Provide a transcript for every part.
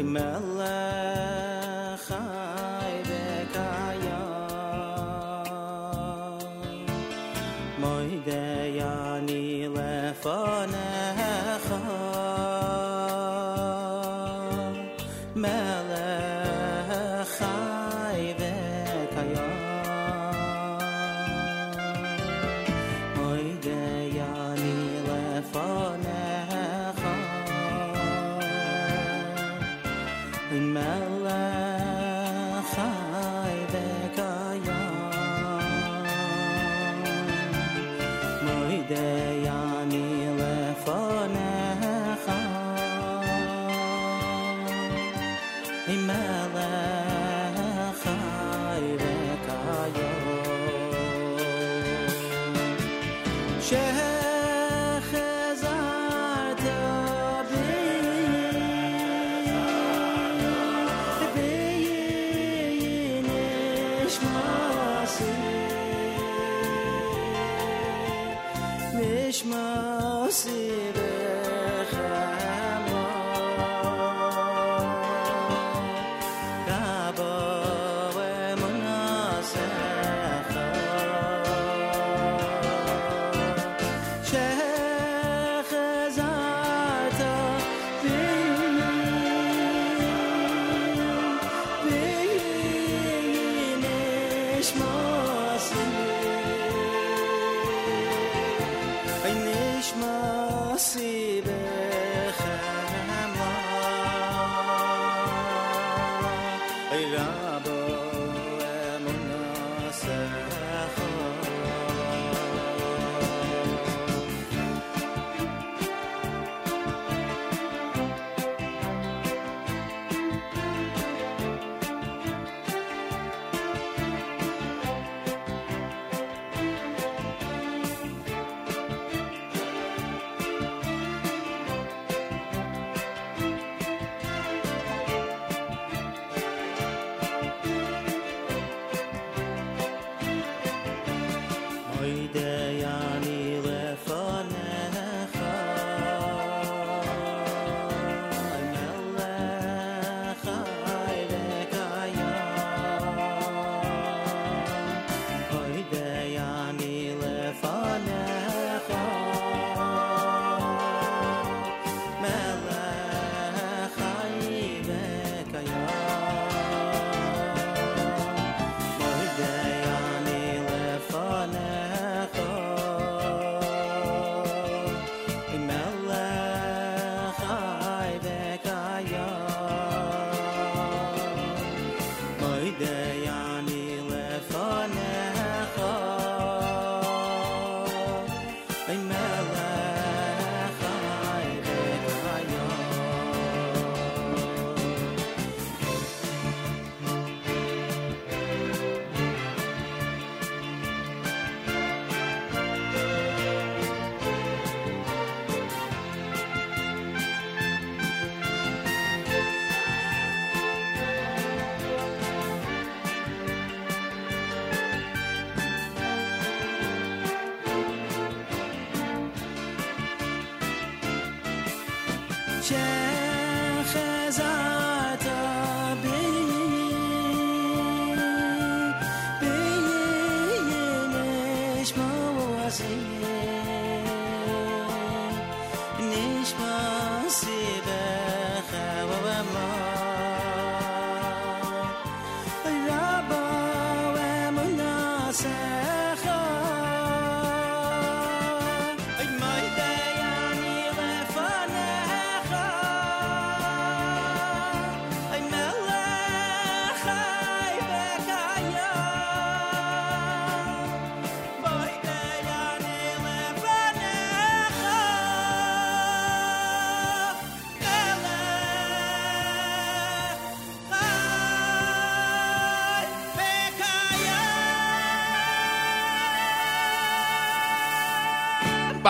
My melon.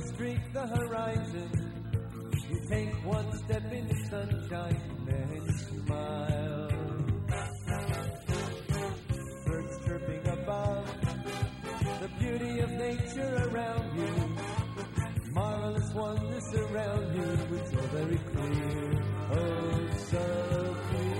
Streak the horizon. You take one step in the sunshine, then smile. Birds chirping above, the beauty of nature around you. Marvelous wonders surround you, it's so very clear, oh so clear.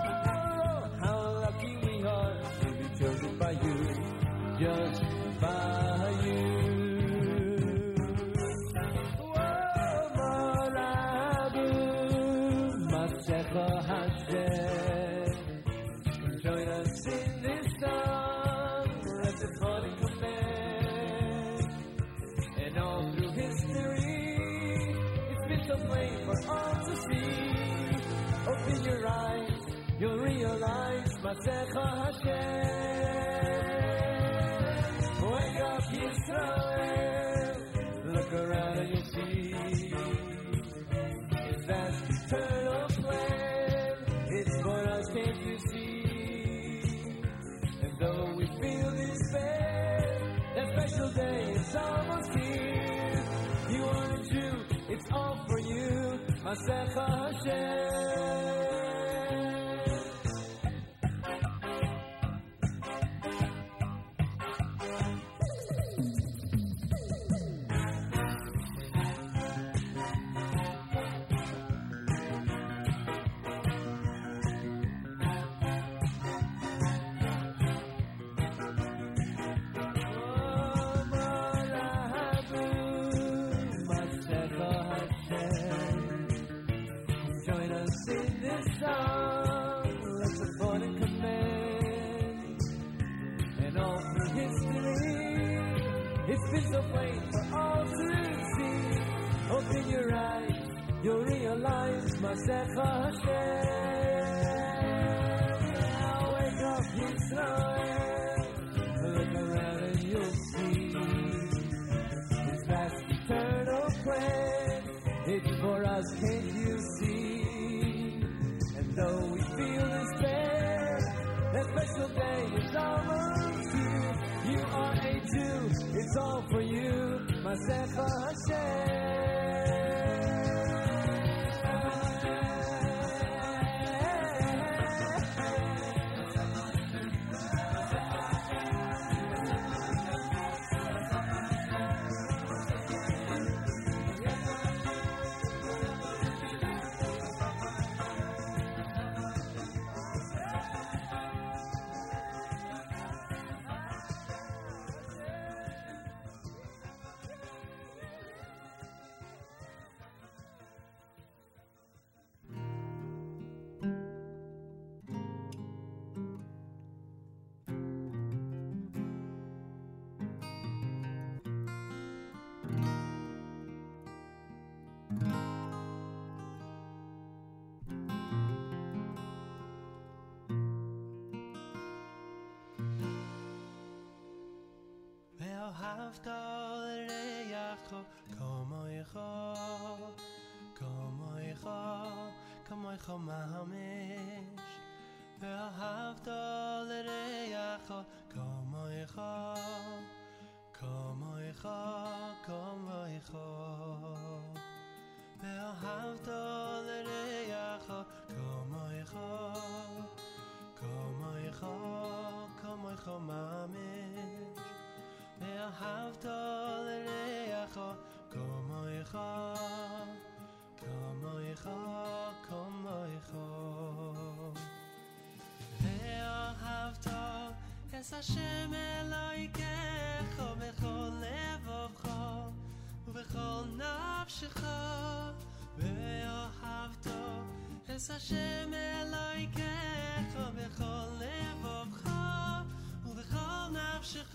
Eyes, you'll realize Masecha Hashem. Wake up, Yisrael. Look around and you'll see. His vast eternal plan. It's for us, can't you see? And though we feel despair, that special day is almost here. You are a Jew, it's all for you, Masecha Hashem. All to see. Open your eyes, you'll realize Masecha Hashem. Now wake up, Yisrael. Look around and you'll see His vast eternal plan. It's for us, can't you see? And though we feel despair, that special day is almost Jew, it's all for you, Masecha Hashem. אהבת על ריחו כמו איכו כמו איכו כמו איכו ממש ואהבת על ריחו כמו איכו כמו איכו כמו איכו ואהבת על ריחו כמו איכו כמו איכו ממש ואהבת לרעך כמוך, כמוך, כמוך. ואהבת את השם אלוהיכך בכל לבבך ובכל נפשך ואהבת את השם אלוהיכך בכל לבבך ובכל נפשך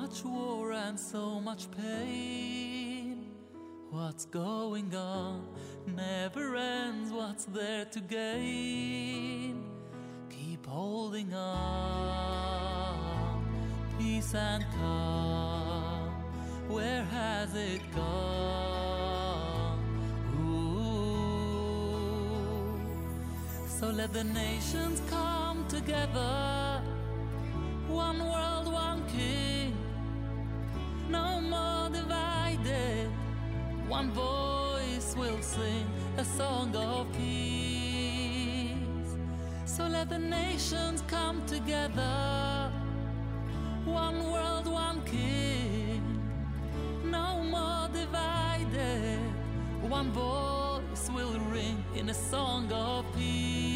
much war and so much pain. What's going on never ends, what's there to gain? Keep holding on, peace and calm. Where has it gone? Ooh. So let the nations come together sing a song of peace. So let the nations come together. One world, one king. No more divided. One voice will ring in a song of peace.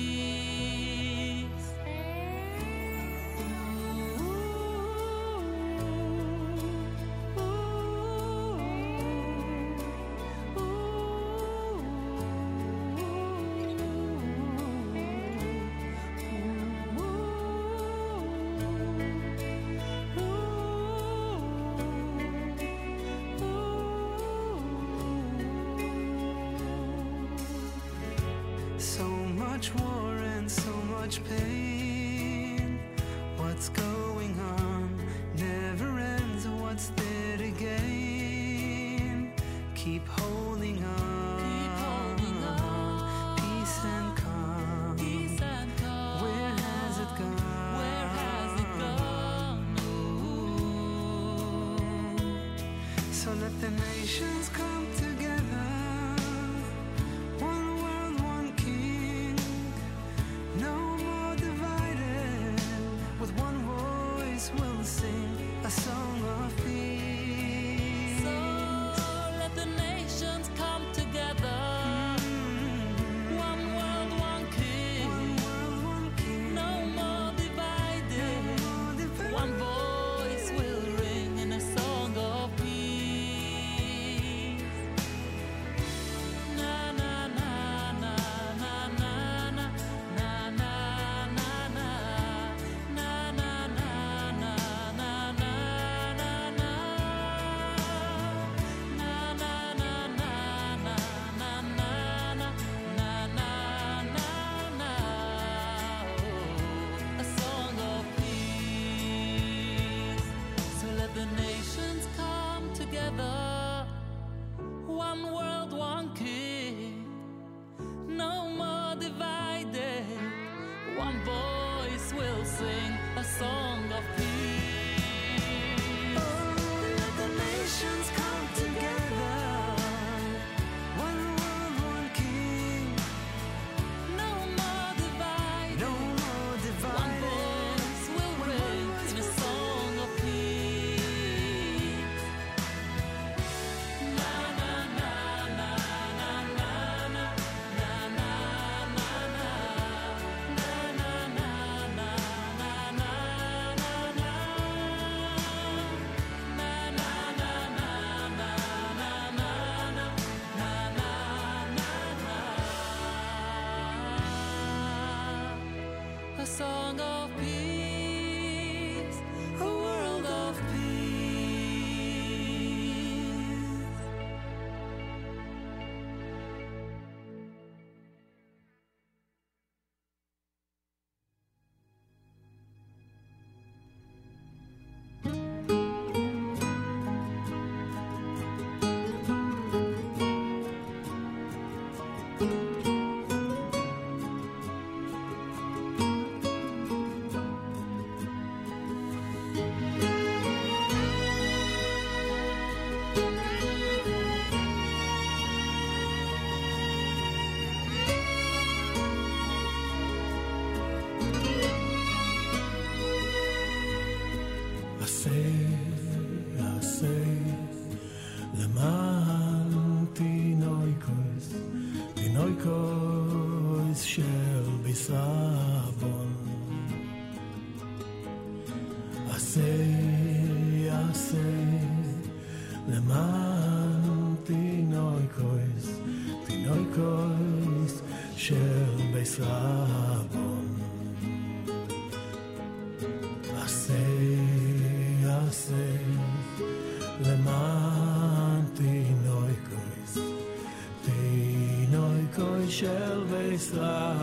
slide.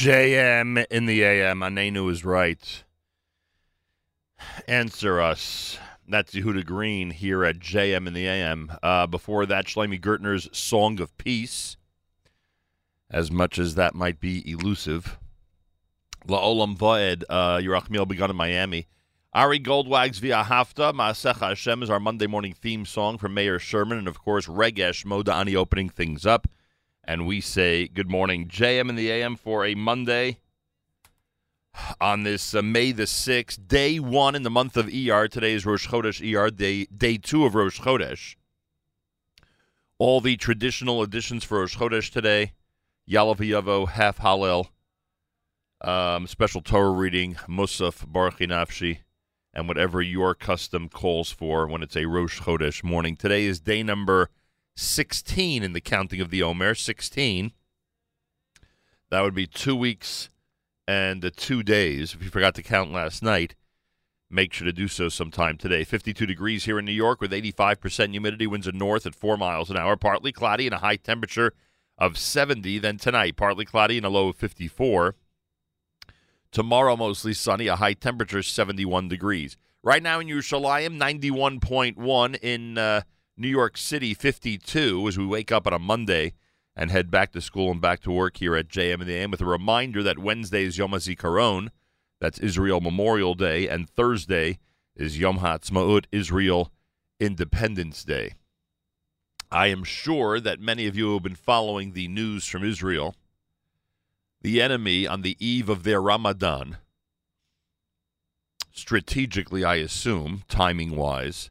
JM in the AM. Anenu is right. Answer us. That's Yehuda Green here at JM in the AM. Uh, before that, Shlomi Gertner's Song of Peace. As much as that might be elusive. La'olam Voed, uh, Yerachmiel Begun in Miami. Ari Goldwag's V'ahavta, Ma'asech Hashem is our Monday morning theme song from Meir Sherman, and of course, Regesh Modani opening things up. And we say good morning, JM in the AM for a Monday on this uh, May the 6th, day one in the month of ER. Today is Rosh Chodesh ER, day, day two of Rosh Chodesh. All the traditional additions for Rosh Chodesh today Yalav half Hallel, um, special Torah reading, Musaf, Barchi Nafshi, and whatever your custom calls for when it's a Rosh Chodesh morning. Today is day number 16 in the counting of the Omer. 16. That would be two weeks and uh, two days. If you forgot to count last night, make sure to do so sometime today. 52 degrees here in New York with 85% humidity, winds are north at 4 miles an hour, partly cloudy and a high temperature of 70. Then tonight, partly cloudy and a low of 54. Tomorrow, mostly sunny, a high temperature 71 degrees. Right now in Yerushalayim, 91.1 in uh, New York City, 52 as we wake up on a Monday and head back to school and back to work here at JM and the AM with a reminder that Wednesday is Yom HaZikaron, that's Israel Memorial Day, and Thursday is Yom HaTzmaut, Israel Independence Day. I am sure that many of you have been following the news from Israel. The enemy, on the eve of their Ramadan, strategically, I assume, timing wise,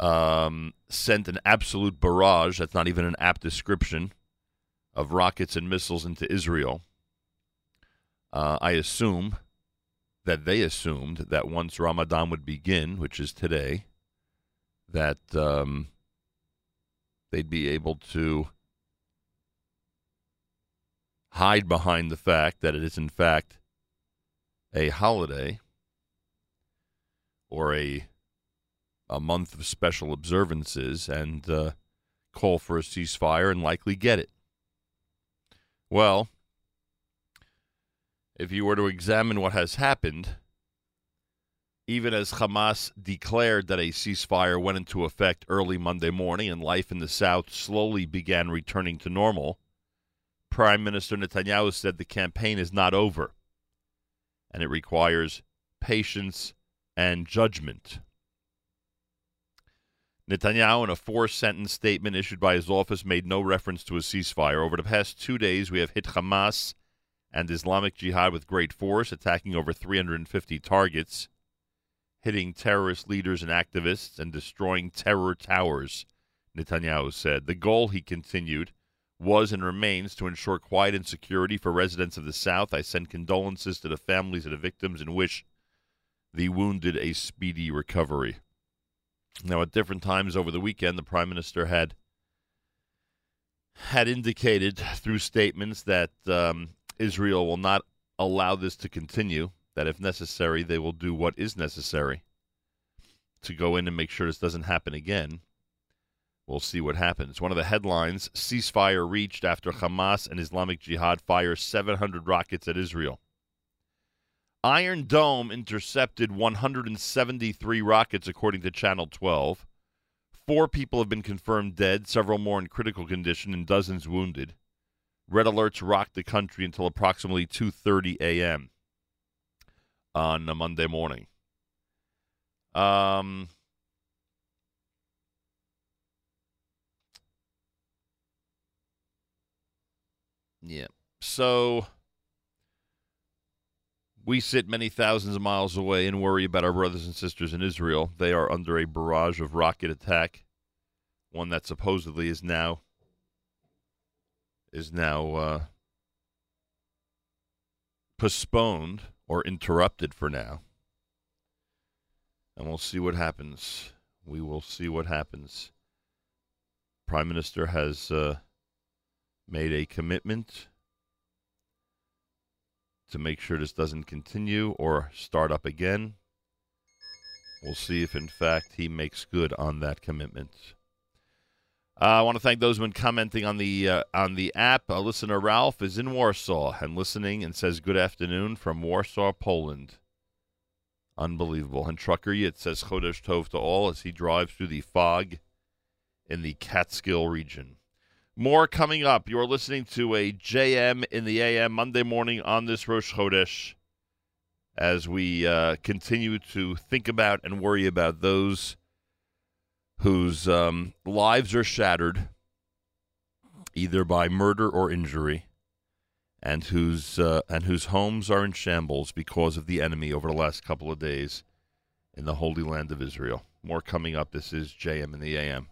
um, sent an absolute barrage, that's not even an apt description, of rockets and missiles into Israel. Uh, I assume that they assumed that once Ramadan would begin, which is today, that um, they'd be able to hide behind the fact that it is, in fact, a holiday or a a month of special observances and uh, call for a ceasefire and likely get it. Well, if you were to examine what has happened, even as Hamas declared that a ceasefire went into effect early Monday morning and life in the South slowly began returning to normal, Prime Minister Netanyahu said the campaign is not over and it requires patience and judgment. Netanyahu, in a four sentence statement issued by his office, made no reference to a ceasefire. Over the past two days, we have hit Hamas and Islamic Jihad with great force, attacking over 350 targets, hitting terrorist leaders and activists, and destroying terror towers, Netanyahu said. The goal, he continued, was and remains to ensure quiet and security for residents of the South. I send condolences to the families of the victims and wish the wounded a speedy recovery. Now, at different times over the weekend, the prime minister had had indicated through statements that um, Israel will not allow this to continue. That if necessary, they will do what is necessary to go in and make sure this doesn't happen again. We'll see what happens. One of the headlines: ceasefire reached after Hamas and Islamic Jihad fire 700 rockets at Israel. Iron Dome intercepted 173 rockets, according to Channel 12. Four people have been confirmed dead, several more in critical condition, and dozens wounded. Red alerts rocked the country until approximately 2:30 a.m. on a Monday morning. Um, yeah. So we sit many thousands of miles away and worry about our brothers and sisters in Israel. They are under a barrage of rocket attack, one that supposedly is now is now uh, postponed or interrupted for now. And we'll see what happens. We will see what happens. Prime Minister has uh, made a commitment to make sure this doesn't continue or start up again. We'll see if, in fact, he makes good on that commitment. Uh, I want to thank those who've been commenting on the uh, on the app. Uh, listener Ralph is in Warsaw and listening and says good afternoon from Warsaw, Poland. Unbelievable. And Trucker Yid says Chodesh Tov to all as he drives through the fog in the Catskill region. More coming up. You're listening to a JM in the AM Monday morning on this Rosh Chodesh as we uh, continue to think about and worry about those whose um, lives are shattered either by murder or injury and whose uh, and whose homes are in shambles because of the enemy over the last couple of days in the holy land of Israel. More coming up. This is JM in the AM.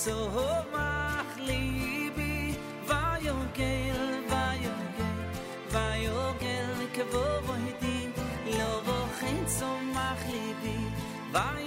so mach libi vayo gel vayo gel vayo gel kevo vohitin lo vohin so mach libi vayo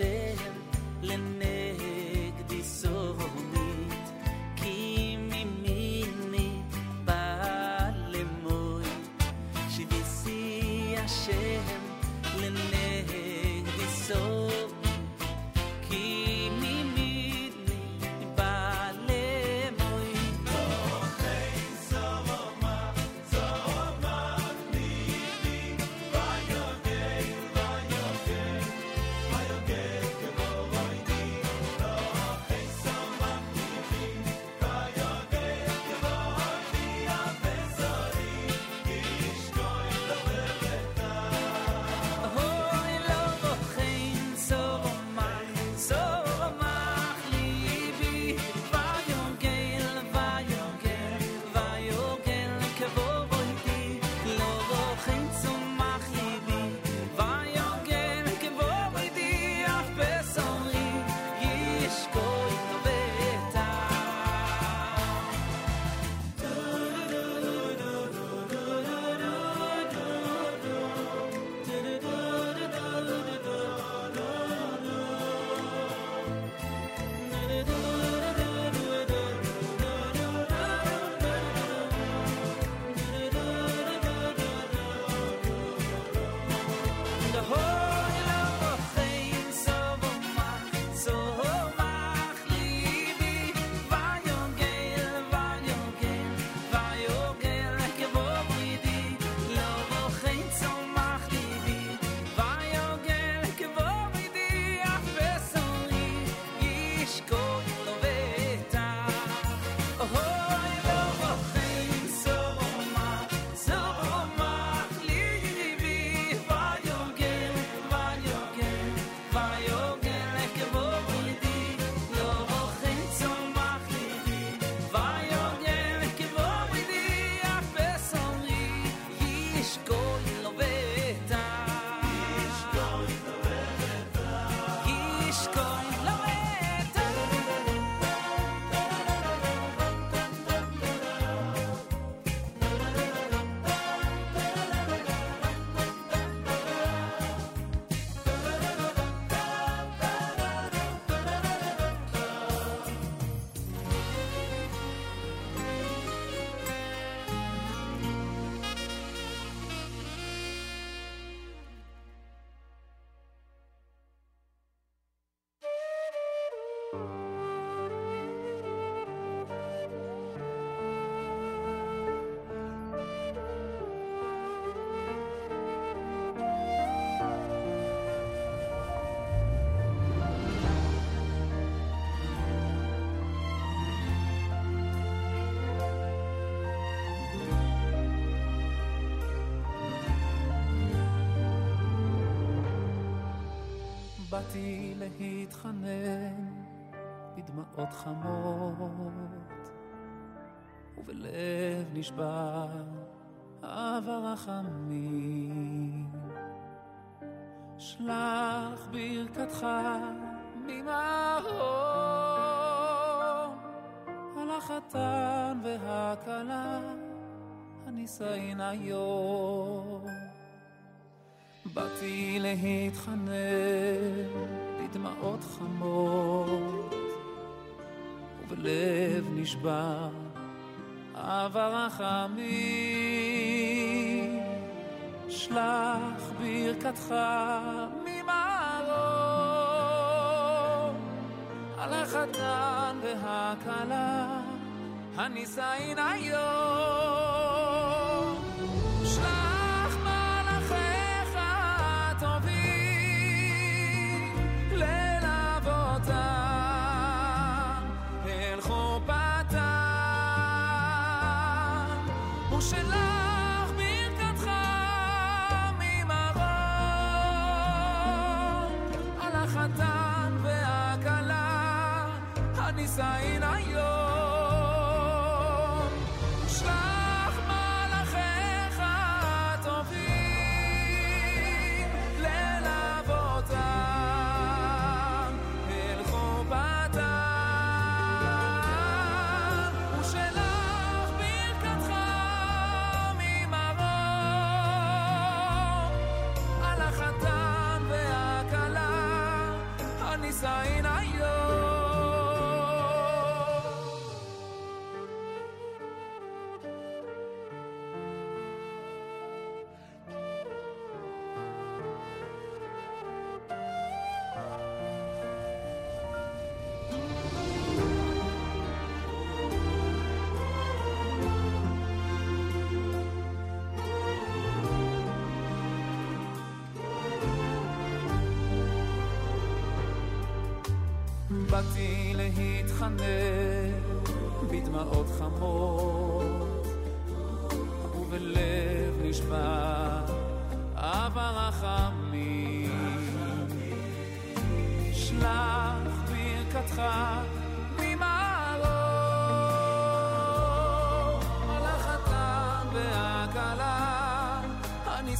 cheia. באתי להתחנן בדמעות חמות, ובלב נשבר עבר החמים. שלח ברכתך ממרום, על החתן והכלה הנישאין היום. באתי להתחנן בדמעות חמות, ובלב נשבר אהבה רחמים, שלח ברכתך ממערוב, על החתן והכלה הנישאין היום.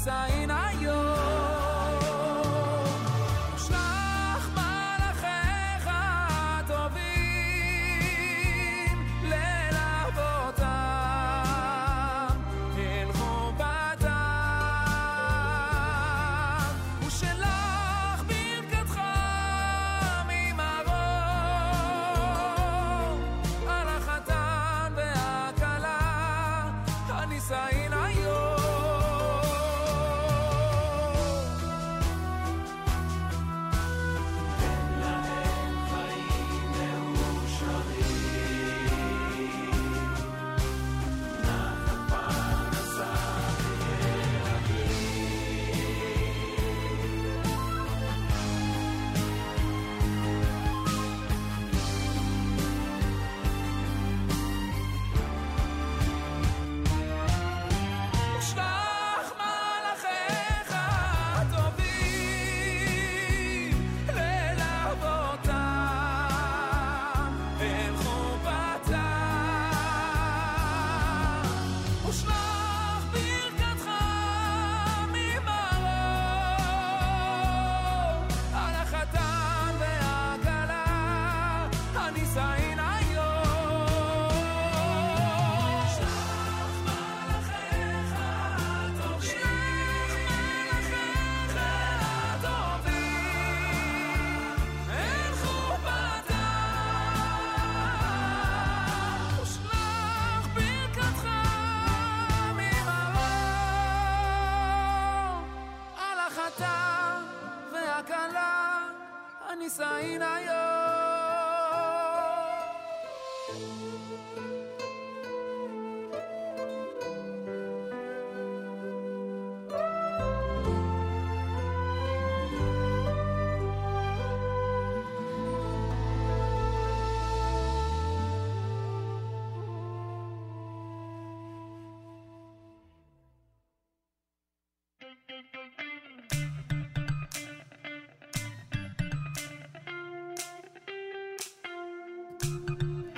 sign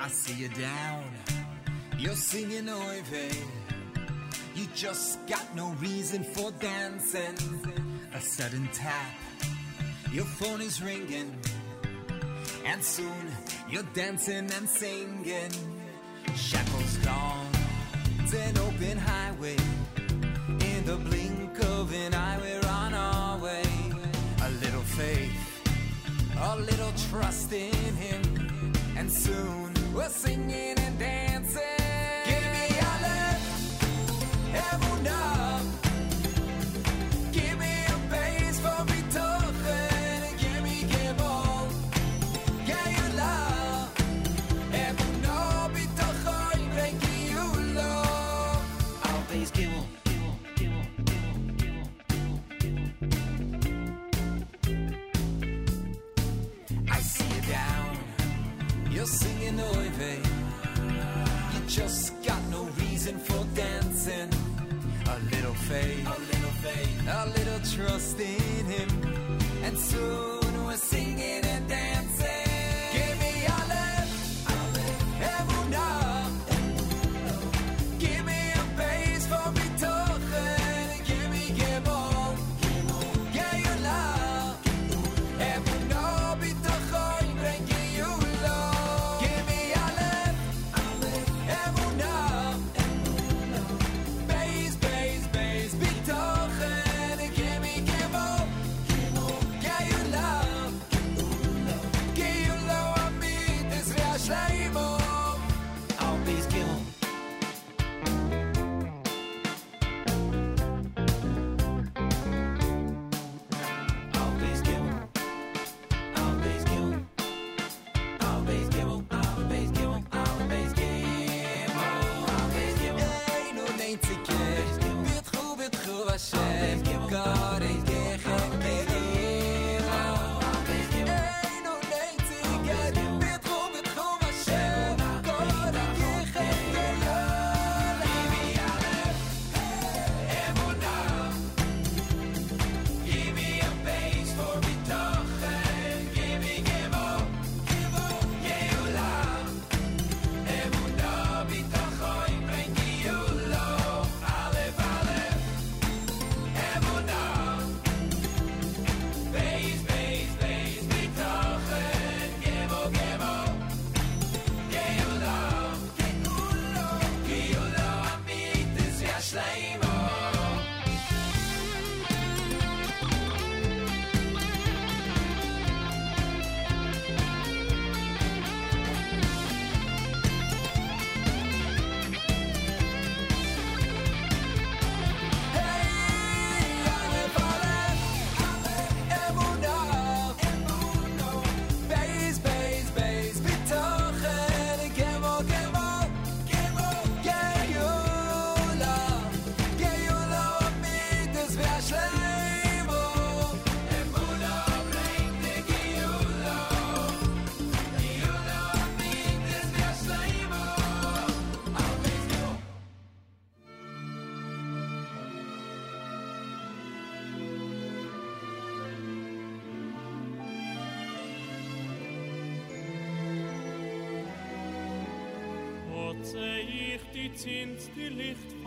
I see you down. You're singing Oive. You just got no reason for dancing. A sudden tap, your phone is ringing. And soon you're dancing and singing. Shackles gone, it's an open highway. In the blink of an eye, we're on our way. A little faith, a little trust in Him.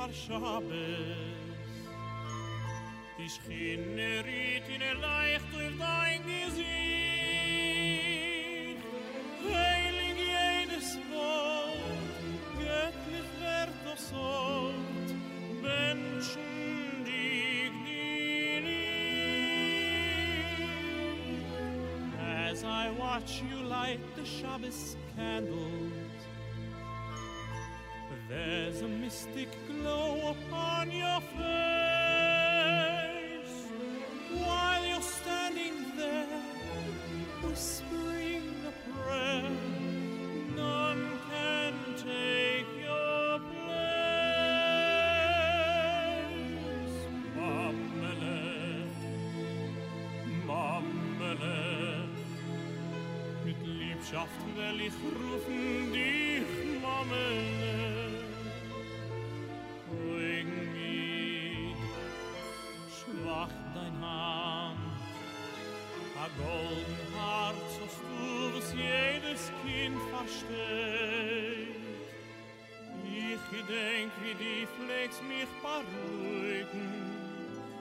Vor Schabes. Die Schinne riet in er leicht durch dein Gesicht. Heilig jedes Wort, göttlich wird das Ort, Menschen. As I watch you light the Shabbos candles, mit Liebschaft will ich rufen dich, Mammele. Ruhig mich, schwach dein Hand, a golden Herz hast du, was jedes Kind versteht. Ich gedenk, wie die Flex mich beruhigen,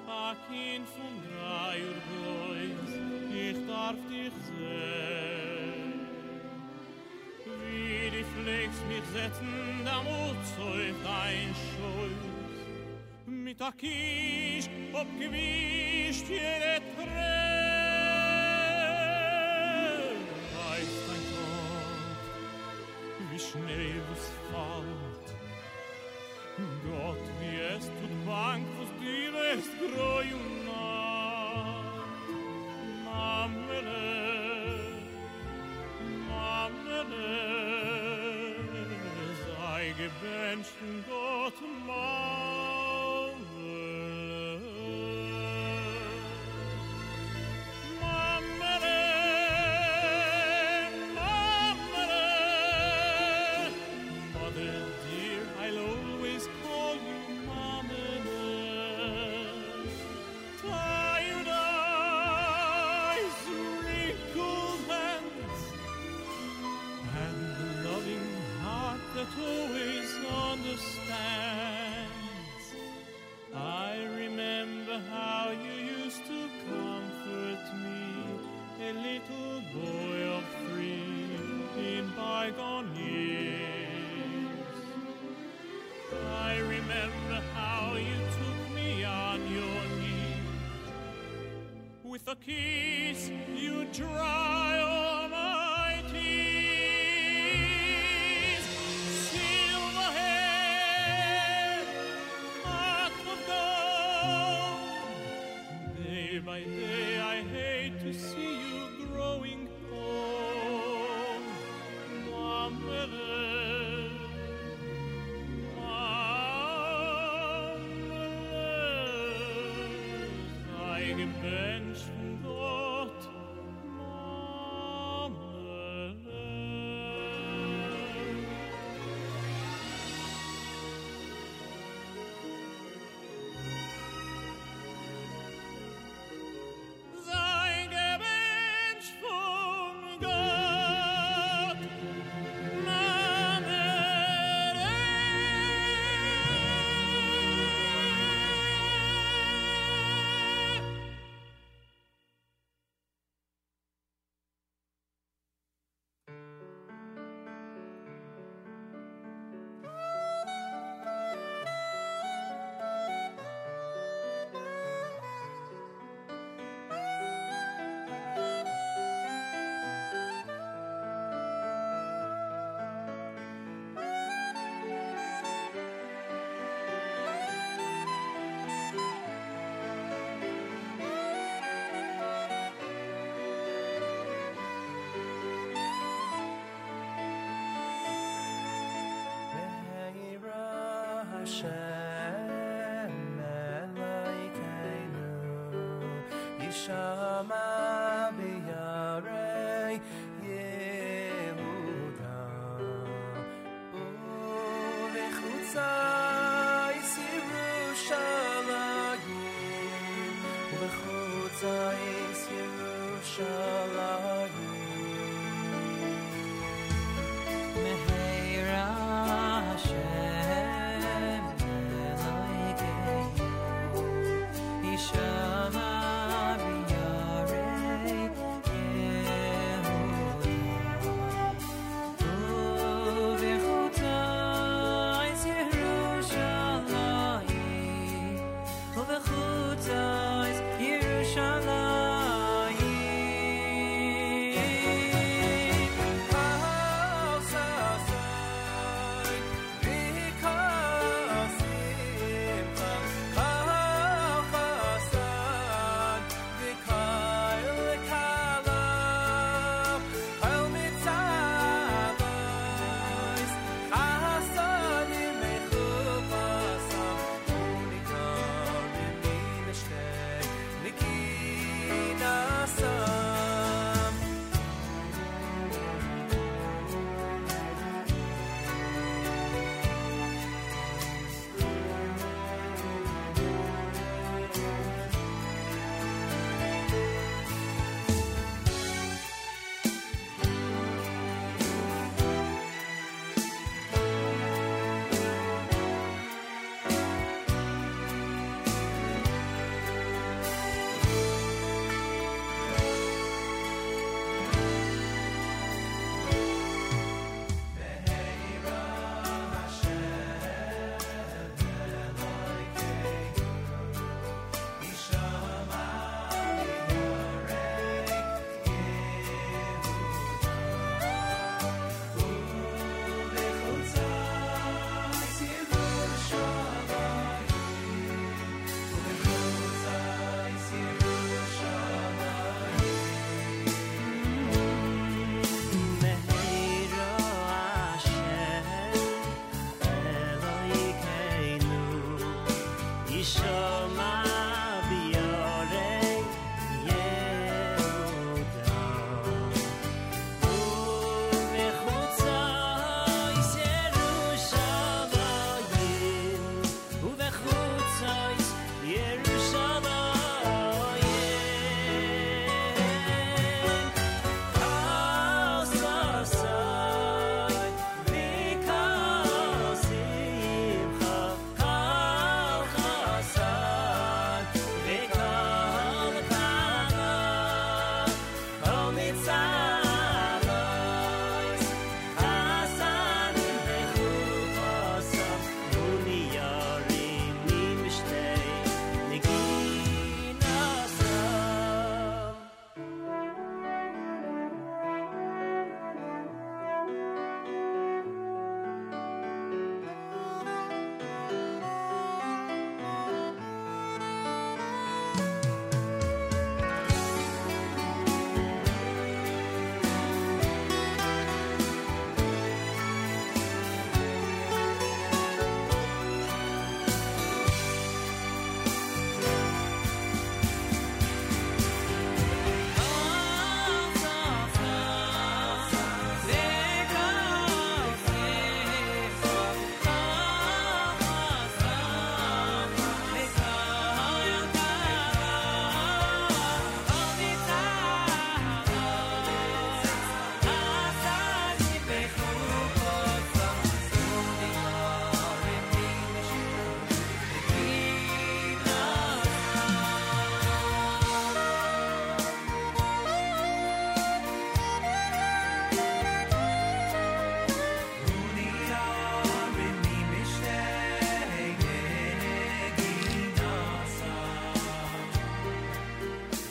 a Kind von drei Uhr bloß, ich darf dich sehen. Flex mich setzen, da muss auf dein Schoß. Mit a Kisch, ob gewischt jede Träne. Weiß dein Gott, wie Schnee was fällt. Gott, wie es tut bang, was dir ist und 成功。By day, I hate to see you growing old. Mammele, Mammele, sei gebencht von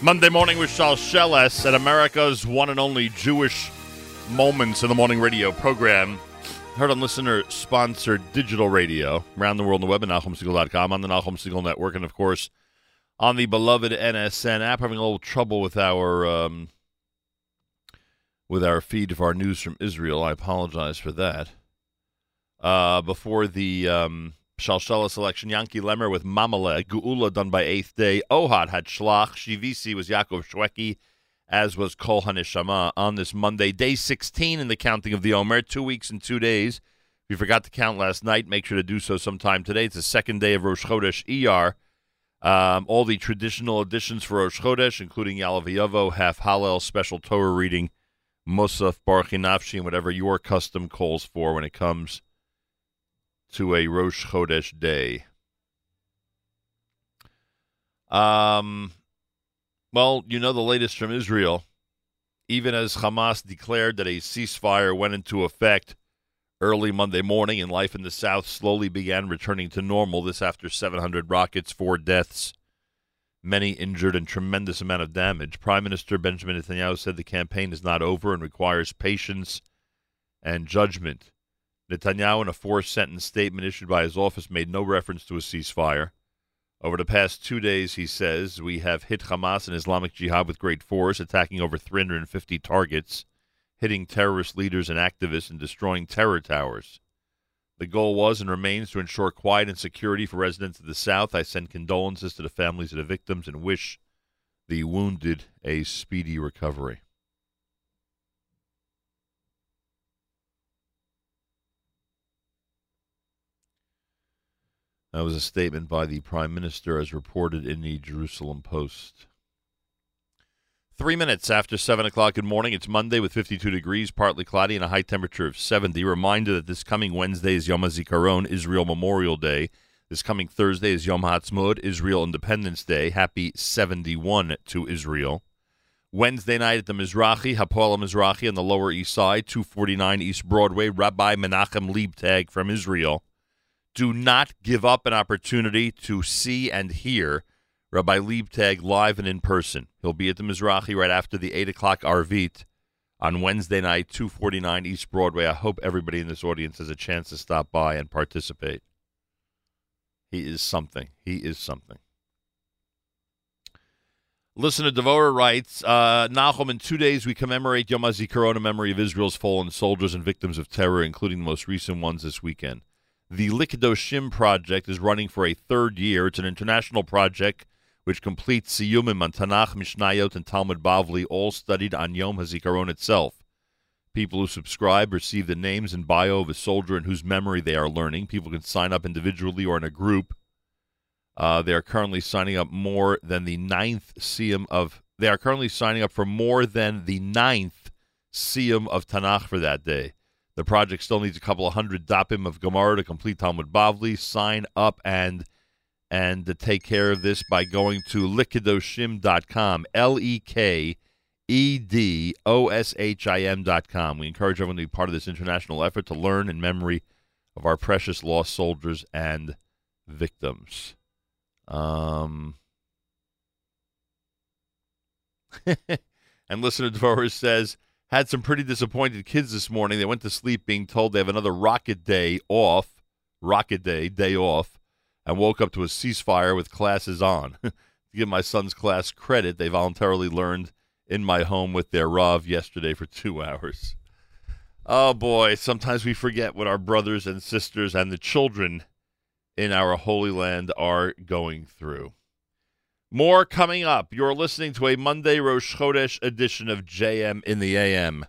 Monday morning with Shalsheles at America's one and only Jewish Moments in the Morning radio program. Heard on listener sponsored digital radio around the world on the web at NachumSegal.com, on the Nachum Segal Network, and of course on the beloved NSN app. Having a little trouble with our um, with our feed of our news from Israel. I apologize for that. Uh, before the um, Shalsheles selection, Yankee Lemmer with Mamale, Geula done by Eighth Day, Ohad had Shlach, Shivisi was Yaakov Shwekey, as was Kol Hanishama on this Monday, day 16 in the counting of the Omer, two weeks and two days. If you forgot to count last night, make sure to do so sometime today. It's the second day of Rosh Chodesh ER. Um, all the traditional additions for Rosh Chodesh, including Ya'aleh V'yavo, Half Hallel, special Torah reading, Musaf, Baruch and whatever your custom calls for when it comes to a Rosh Chodesh day. Um, well, you know the latest from Israel. Even as Hamas declared that a ceasefire went into effect early Monday morning and life in the south slowly began returning to normal, this after 700 rockets, four deaths, many injured, and tremendous amount of damage. Prime Minister Benjamin Netanyahu said the campaign is not over and requires patience and judgment. Netanyahu, in a four sentence statement issued by his office, made no reference to a ceasefire. Over the past two days, he says, we have hit Hamas and Islamic Jihad with great force, attacking over 350 targets, hitting terrorist leaders and activists, and destroying terror towers. The goal was and remains to ensure quiet and security for residents of the South. I send condolences to the families of the victims and wish the wounded a speedy recovery. That was a statement by the Prime Minister as reported in the Jerusalem Post. Three minutes after 7 o'clock in morning, it's Monday with 52 degrees, partly cloudy, and a high temperature of 70. Reminder that this coming Wednesday is Yom HaZikaron, Israel Memorial Day. This coming Thursday is Yom HaAtzmaut, Israel Independence Day. Happy 71 to Israel. Wednesday night at the Mizrahi, Hapoel Mizrahi on the Lower East Side, 249 East Broadway, Rabbi Menachem Leibtag from Israel. Do not give up an opportunity to see and hear Rabbi Leibtag live and in person. He'll be at the Mizrahi right after the 8 o'clock Arvit on Wednesday night, 249 East Broadway. I hope everybody in this audience has a chance to stop by and participate. He is something. He is something. Listener Devora writes, uh, Nachum, in two days we commemorate Yom HaZikaron, a memory of Israel's fallen soldiers and victims of terror, including the most recent ones this weekend. The Lekedoshim project is running for a third year. It's an international project which completes Siyumim on Tanakh, Mishnayot, and Talmud Bavli, all studied on Yom HaZikaron itself. People who subscribe receive the names and bio of a soldier in whose memory they are learning. People can sign up individually or in a group. Uh, they are currently signing up more than the ninth Siyum of. They are currently signing up for more than the ninth Siyum of Tanakh for that day. The project still needs a couple of hundred dapim of Gemara to complete Talmud Bavli. Sign up and and to take care of this by going to lekedoshim.com. L E K E D O S H I M.com. We encourage everyone to be part of this international effort to learn in memory of our precious lost soldiers and victims. Um, and listener Dvoris says, had some pretty disappointed kids this morning. They went to sleep being told they have another rocket day off, rocket day, day off, and woke up to a ceasefire with classes on. to give my son's class credit, they voluntarily learned in my home with their Rav yesterday for two hours. Oh boy, sometimes we forget what our brothers and sisters and the children in our Holy Land are going through. More coming up. You're listening to a Monday Rosh Chodesh edition of JM in the AM.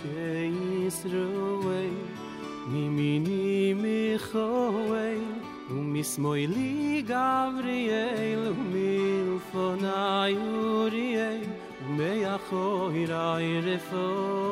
kei isru mei mi mi mi khoi un mis moyli gavriyel un mifonayuriy un mekhoy rayrefoy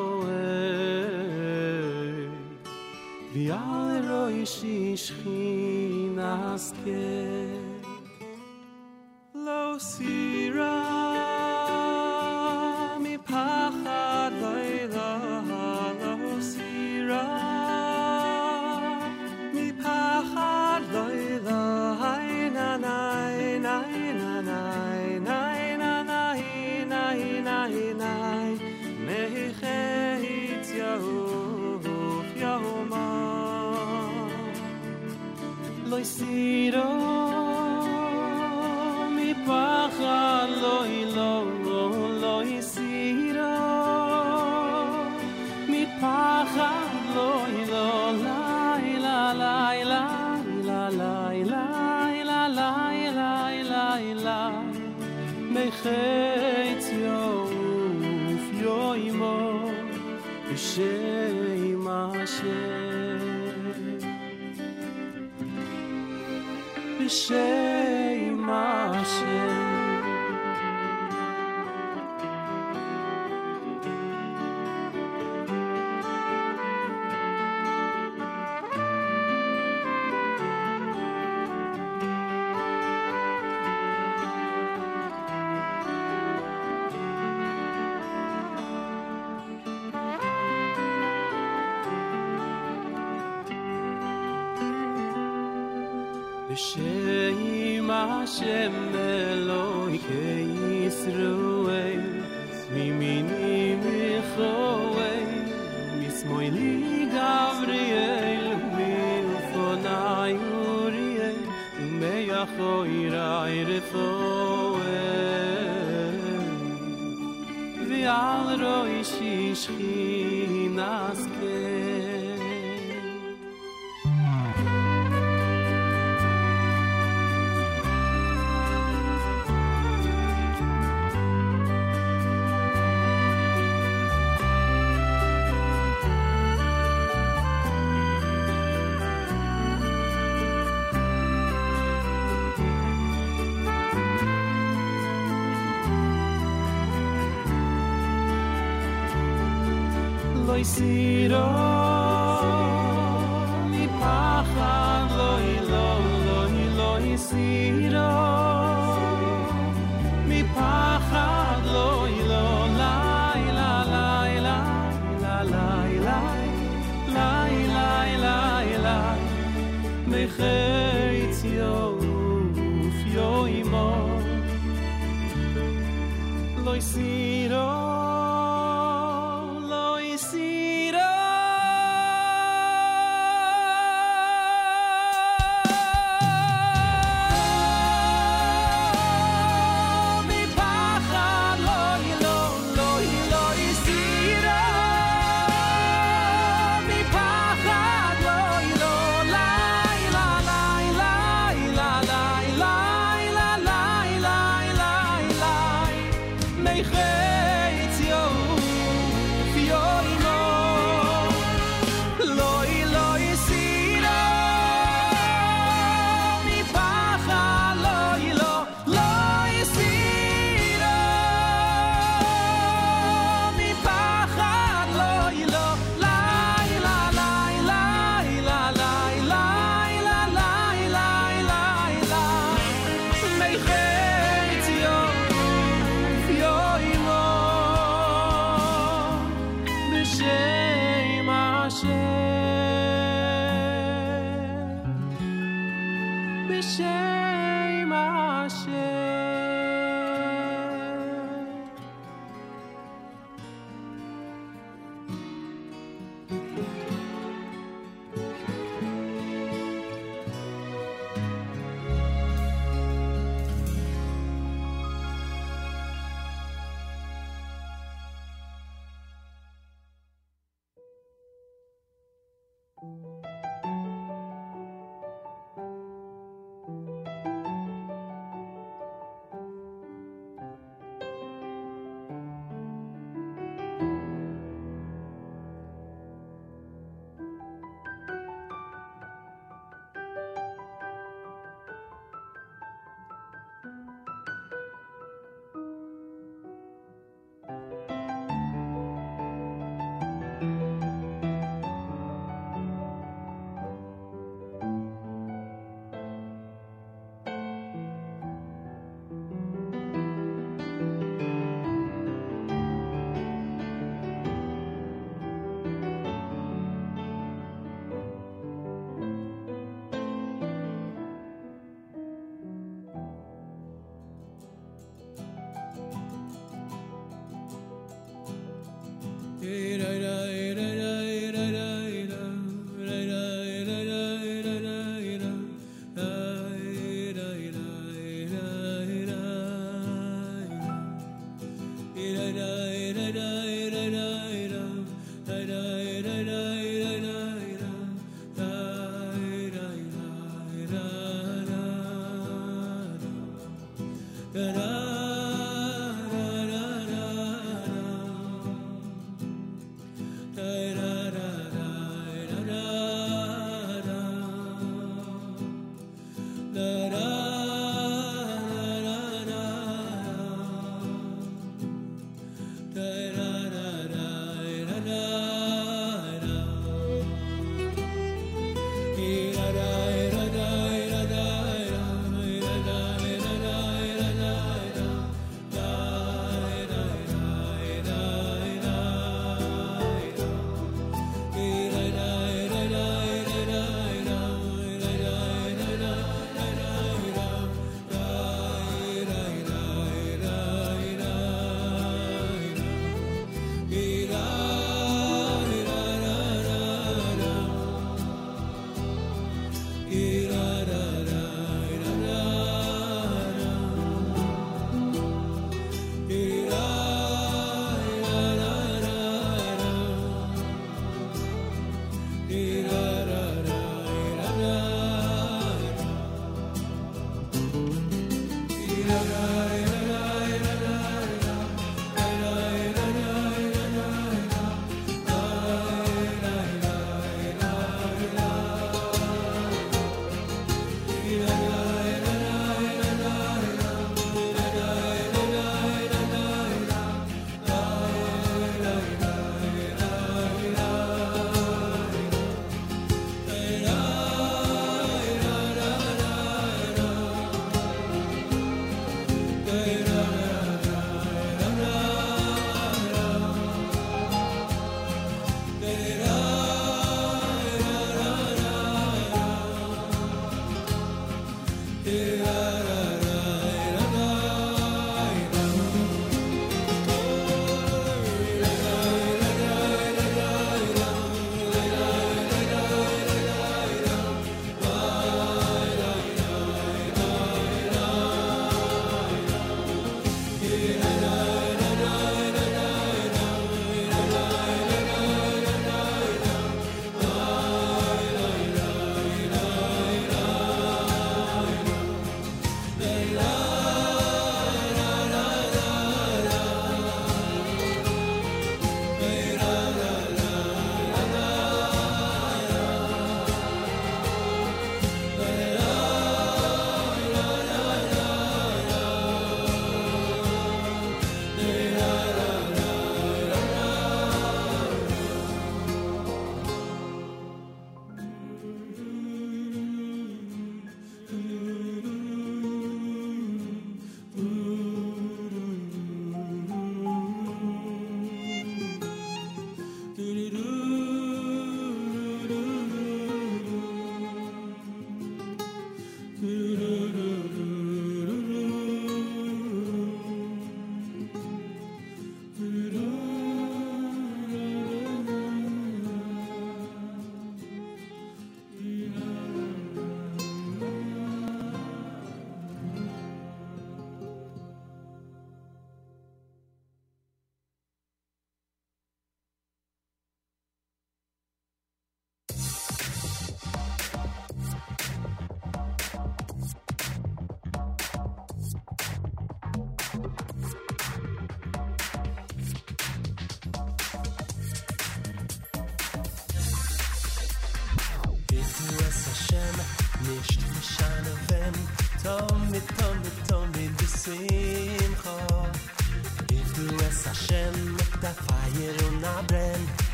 Hey 谁 is see it all. Du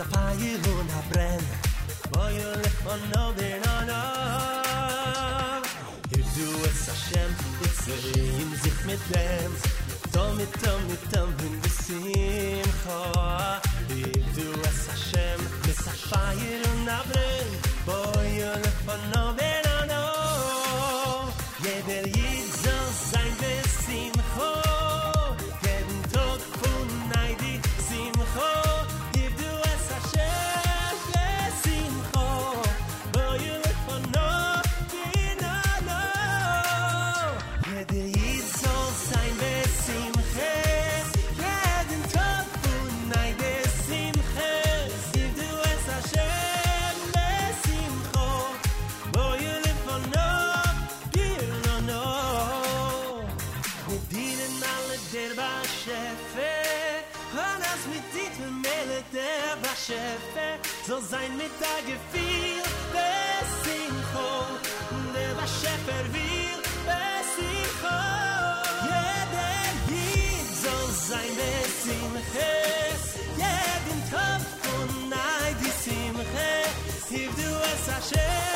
a fire on a brand Boy, you look on no bin on a You do us a sham It's a rim, zich mit dem Tom, mit tom, mit tom In the simcha You do us a sham It's a fire on a brand Boy, you look on no bin on a share.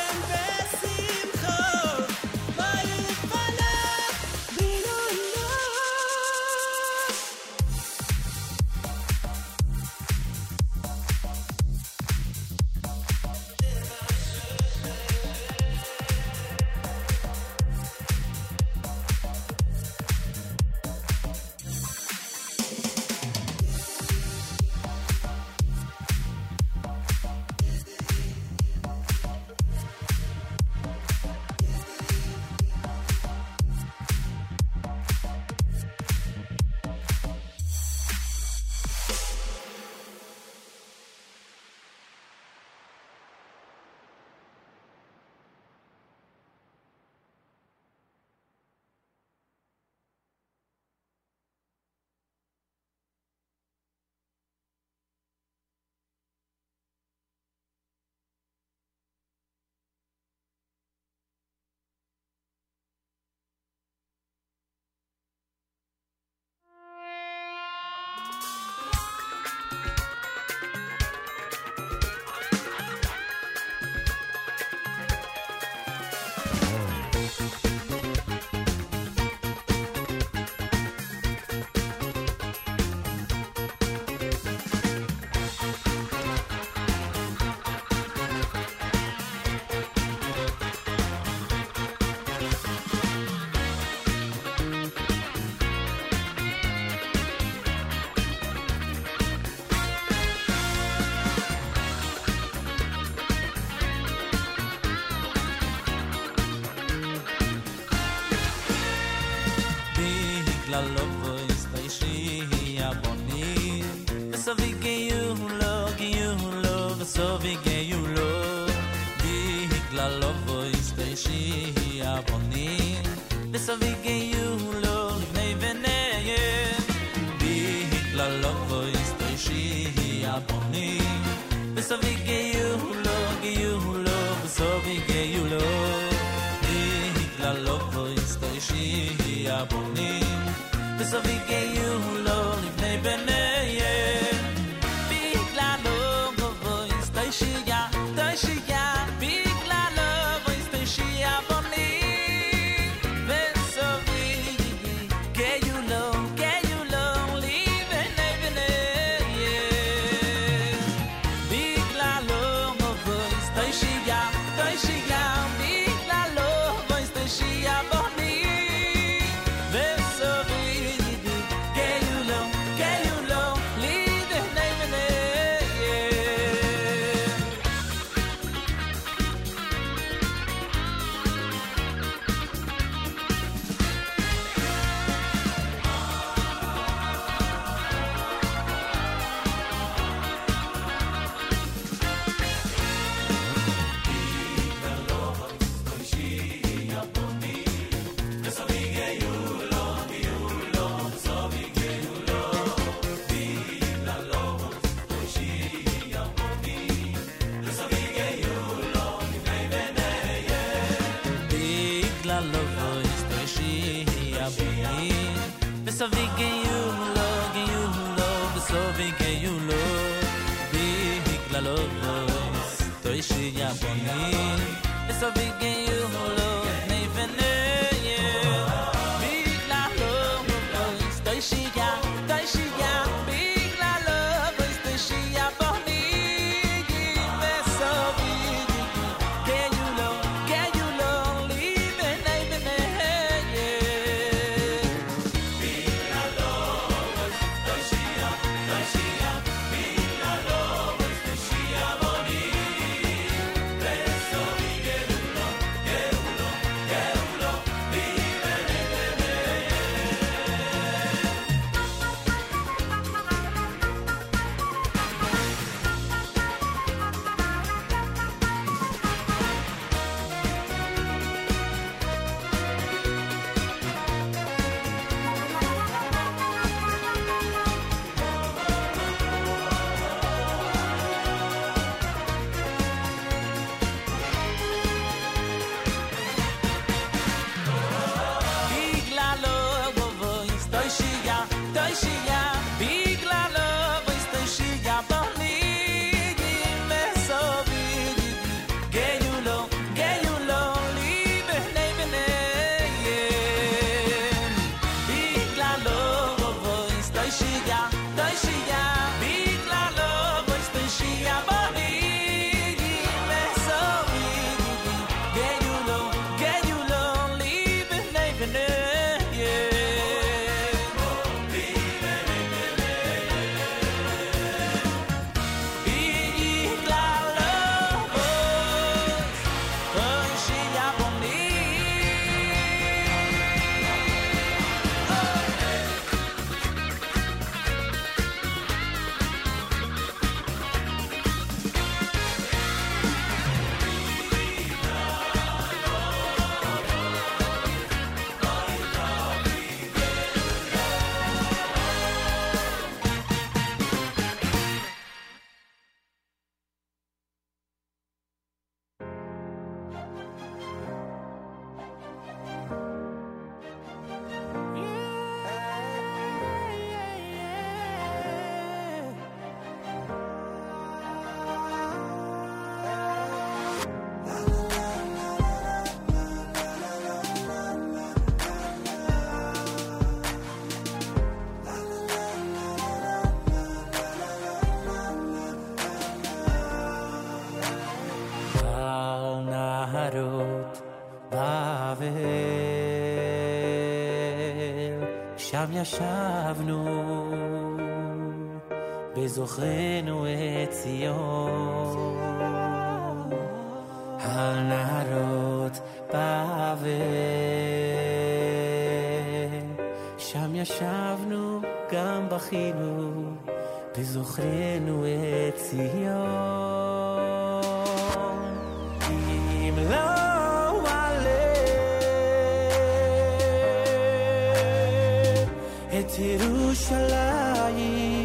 ירושלים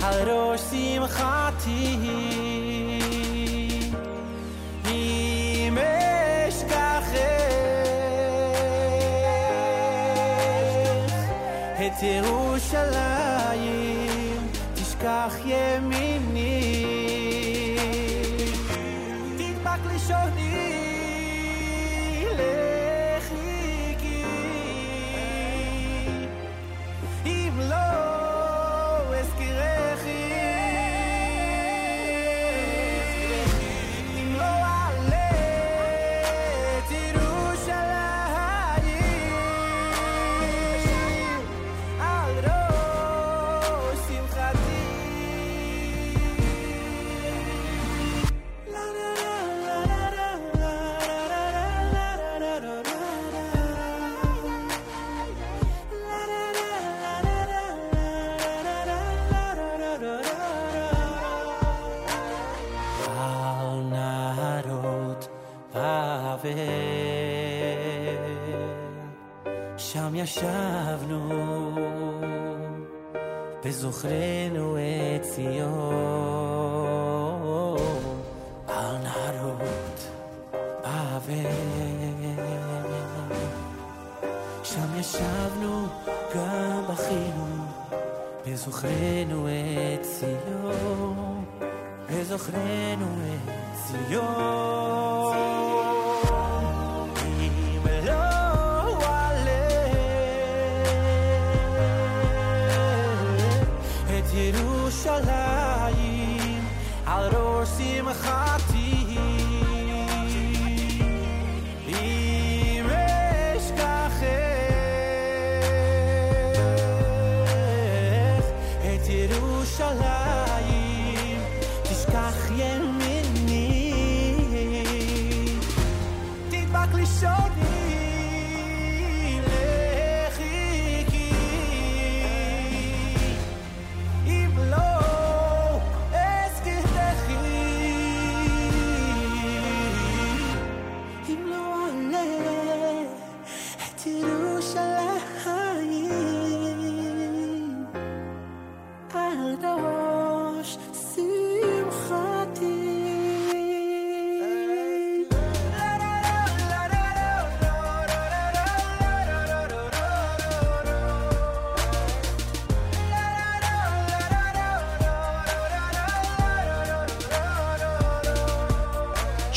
על ראש שמחתי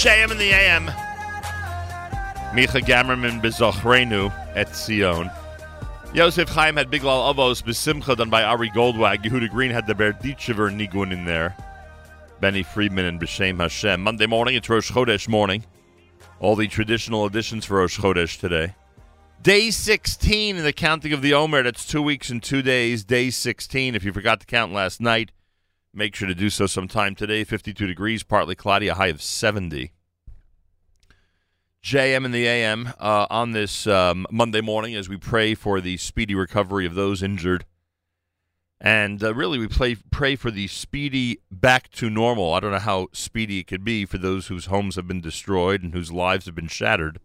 JM in the AM. Micha Gamerman bezochrenu et Zion. Yosef Chaim had Biglal Avos besimcha done by Ari Goldwag. Yehuda Green had the Berditchever Nigun in there. Benny Friedman and B'Shem Hashem. Monday morning, it's Rosh Chodesh morning. All the traditional additions for Rosh Chodesh today. Day 16 in the counting of the Omer. That's two weeks and two days. Day 16. If you forgot to count last night, make sure to do so sometime today. 52 degrees, partly cloudy, a high of 70. JM in the AM uh, on this um, Monday morning as we pray for the speedy recovery of those injured. And uh, really, we play, pray for the speedy back to normal. I don't know how speedy it could be for those whose homes have been destroyed and whose lives have been shattered.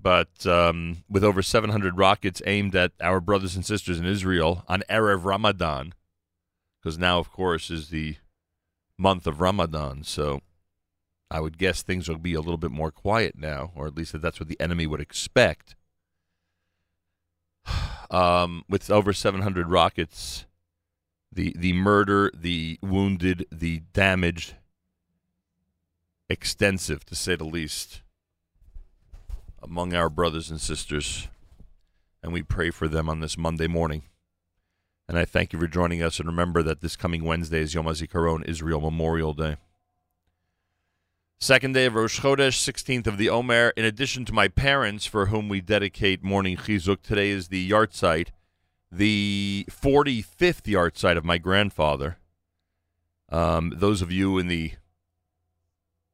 But um, with over 700 rockets aimed at our brothers and sisters in Israel on Erev Ramadan, because now, of course, is the month of Ramadan. So I would guess things will be a little bit more quiet now, or at least that's what the enemy would expect. Um, with over 700 rockets, the the murder, the wounded, the damaged, extensive to say the least, among our brothers and sisters, and we pray for them on this Monday morning. And I thank you for joining us. And remember that this coming Wednesday is Yom HaZikaron, Israel Memorial Day. Second day of Rosh Chodesh, 16th of the Omer. In addition to my parents, for whom we dedicate morning chizuk, today is the yahrzeit, the 45th yahrzeit of my grandfather. Um, those of you in the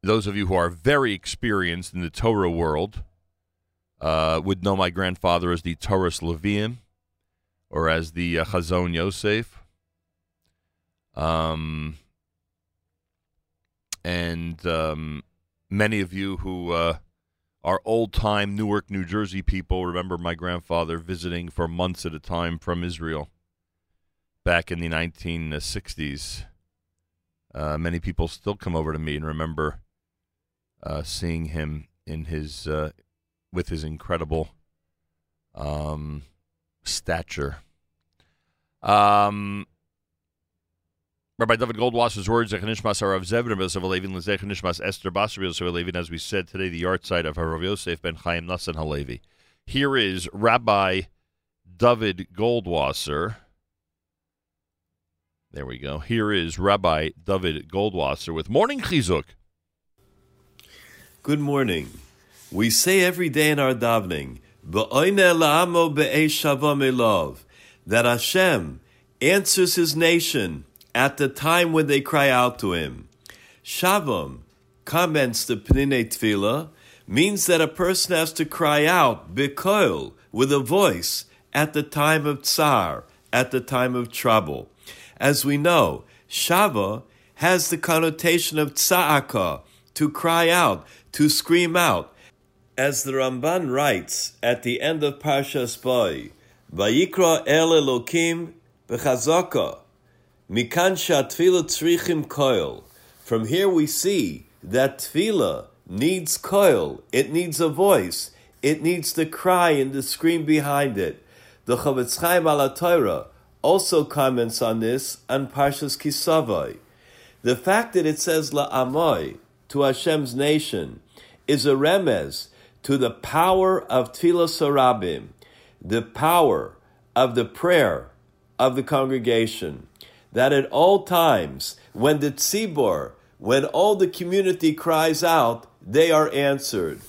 those of you who are very experienced in the Torah world uh, would know my grandfather as the Taurus Levium or as the uh, Chazon Yosef. Um, and um, many of you who uh, are old time Newark, New Jersey people remember my grandfather visiting for months at a time from Israel back in the 1960s. Uh, many people still come over to me and remember uh, seeing him in his uh, with his incredible um, stature. Um, Rabbi David Goldwasser's words, Zechanishmas Harav Zevin, Yosef Halevi, Zechanishmas Esther Basar, Halevi, as we said today, the yahrzeit of Harav Yosef ben Chaim Nassan Halevi. Here is Rabbi David Goldwasser. There we go. Here is Rabbi David Goldwasser with Morning Chizuk. Good morning. We say every day in our davening, that Hashem answers His nation at the time when they cry out to Him. Shavam comments the Pninei Tefillah means that a person has to cry out bekoil with a voice at the time of tsar, at the time of trouble. As we know, Shava has the connotation of tza'aka, to cry out, to scream out. As the Ramban writes at the end of Parshas Boy, Vayikra el Elokim b'chazaka, mikan shatfila tzrichim koil. From here we see that tefillah needs koil, it needs a voice, it needs the cry and the scream behind it. The Chofetz Chaim Torah also comments on this on Parshas Kisavai. The fact that it says la'amoy, to Hashem's nation, is a remez to the power of Tfilas Sarabim, the power of the prayer of the congregation, that at all times, when the tzibor, when all the community cries out, they are answered.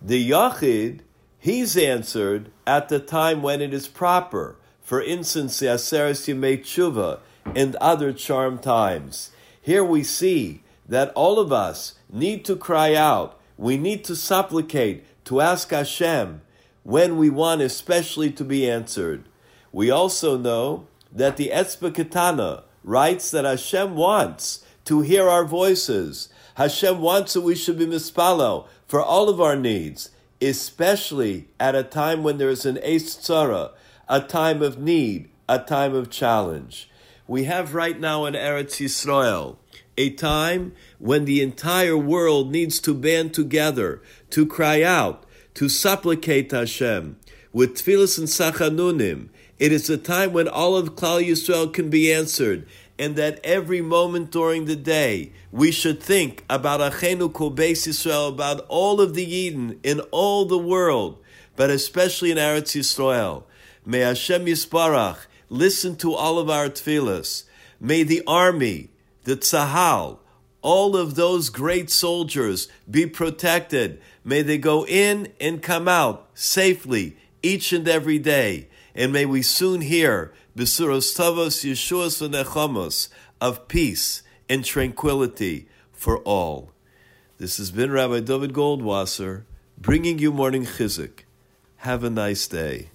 The Yachid, he's answered at the time when it is proper. For instance, the Aseres Yemei Tshuva and other charm times. Here we see that all of us need to cry out. We need to supplicate, to ask Hashem when we want especially to be answered. We also know that the Etzba Ketana writes that Hashem wants to hear our voices. Hashem wants that we should be mispalo for all of our needs, especially at a time when there is an Eis Tzara, a time of need, a time of challenge. We have right now in Eretz Yisrael a time when the entire world needs to band together, to cry out, to supplicate Hashem with tefillas and tachanunim. It is a time when all of Klal Yisrael can be answered, and that every moment during the day we should think about Achenu Kol Beis Yisrael, about all of the Yidden in all the world, but especially in Eretz Yisrael. May Hashem Yisbarach listen to all of our tefillas. May the army, the tzahal, all of those great soldiers be protected. May they go in and come out safely each and every day. And may we soon hear Besuros Tavos Yeshuas V'Nechamos of peace and tranquility for all. This has been Rabbi David Goldwasser bringing you morning chizuk. Have a nice day.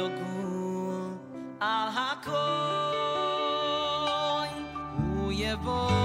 דוגו על הכל הוא יבוא.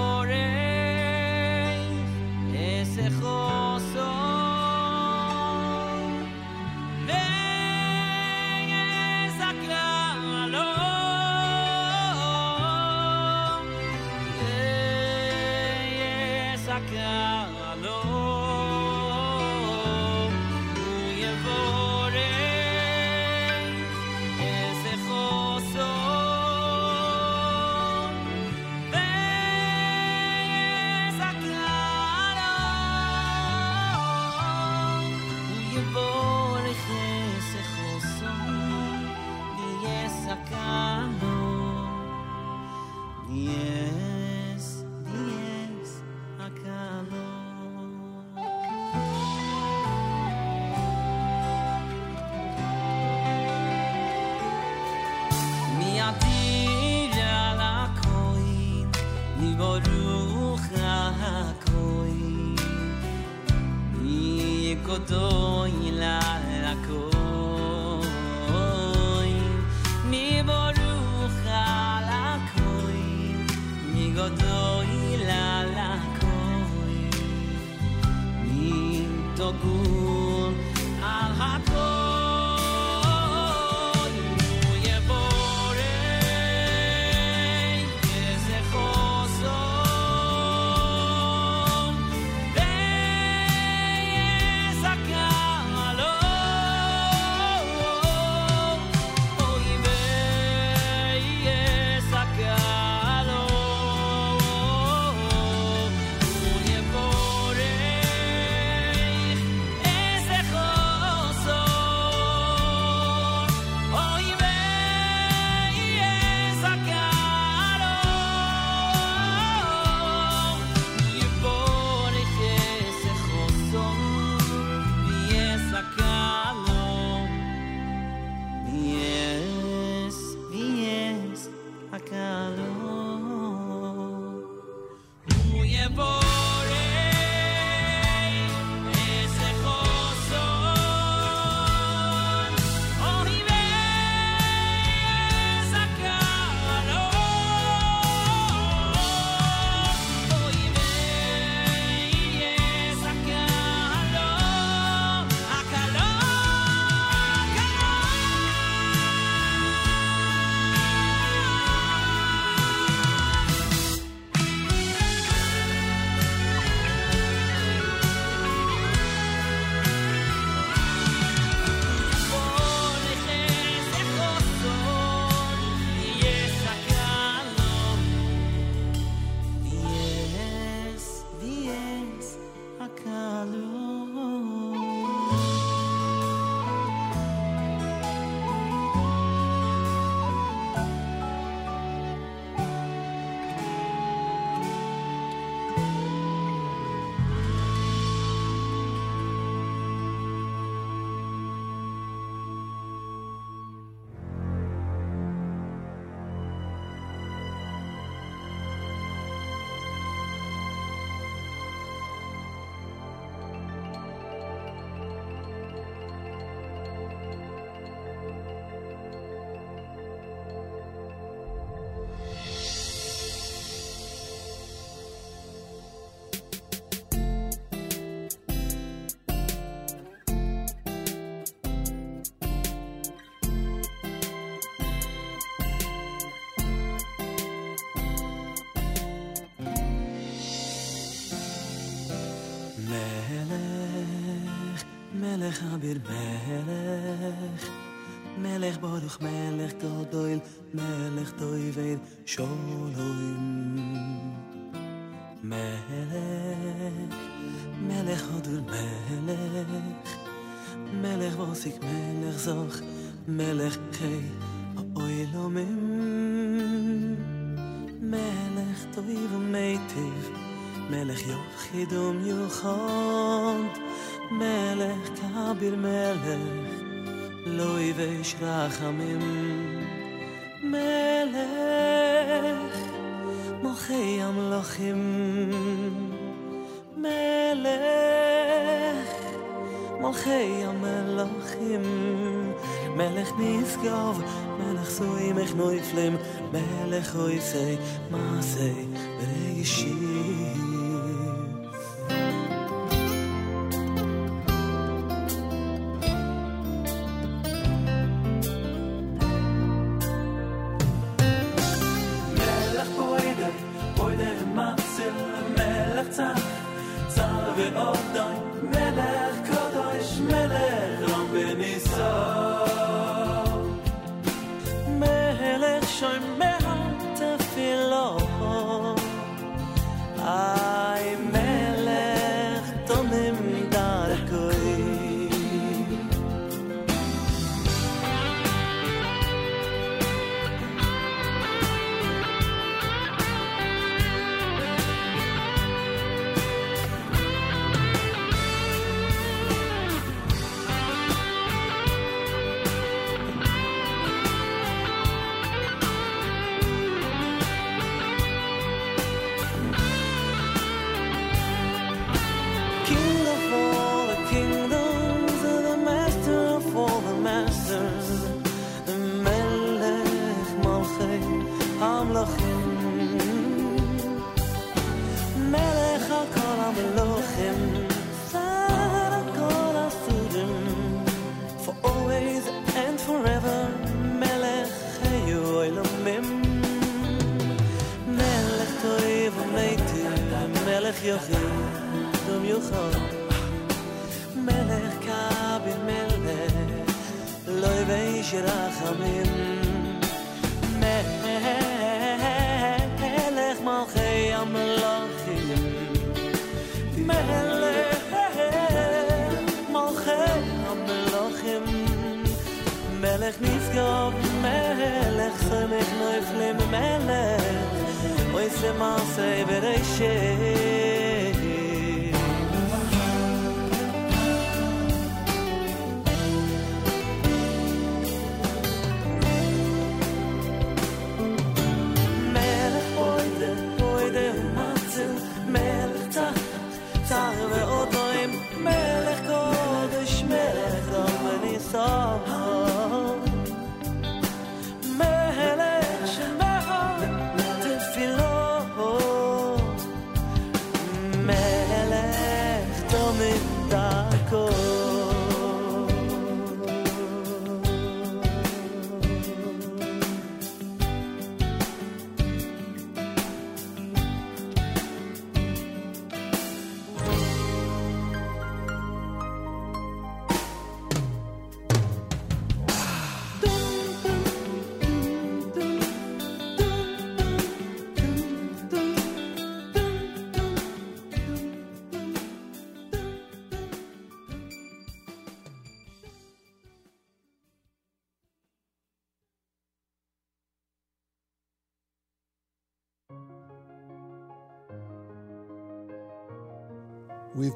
מלך אביר מלך מלך ברוך מלך גדול מלך טויבד שולוים מלך מלך הודור מלך מלך ווסיק מלך זוך מלך חי האוילומים מלך טויב ומיטיב מלך יחידום יוחד מלך כביר מלך לא יבש רחמים. מלך מוחי המלוכים. מלך מלכי המלכים מלך נשגב מלך סוי מחנויפלים מלך אויסי מעשי וישיב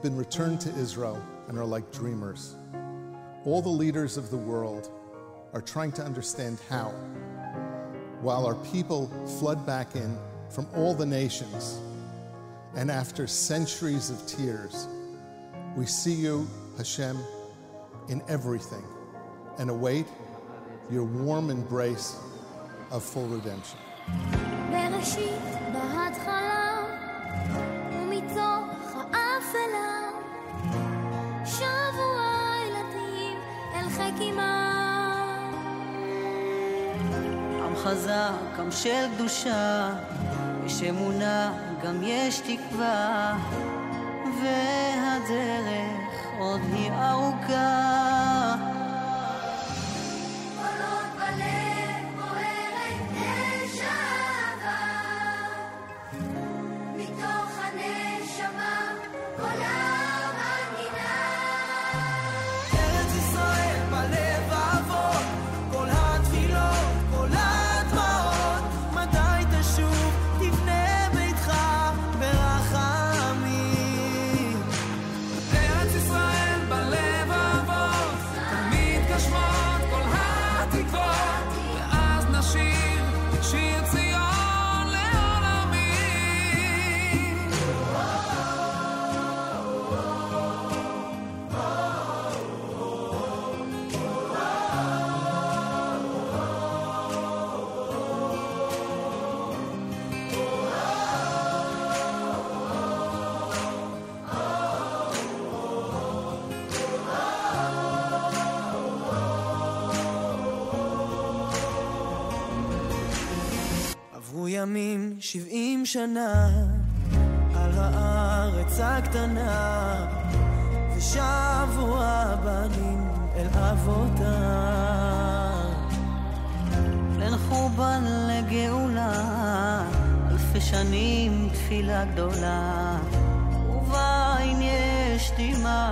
We've been returned to Israel and are like dreamers. All the leaders of the world are trying to understand how, while our people flood back in from all the nations, and after centuries of tears, we see you, Hashem, in everything and await your warm embrace of full redemption. של קדושה, יש אמונה, גם יש תקווה, והדרך עוד היא ארוכה. שנה על הארץ הקטנה ושבו הבנים אל אבותם. אין חורבן לגאולה אלפי שנים תפילה גדולה ובעין יש דמעה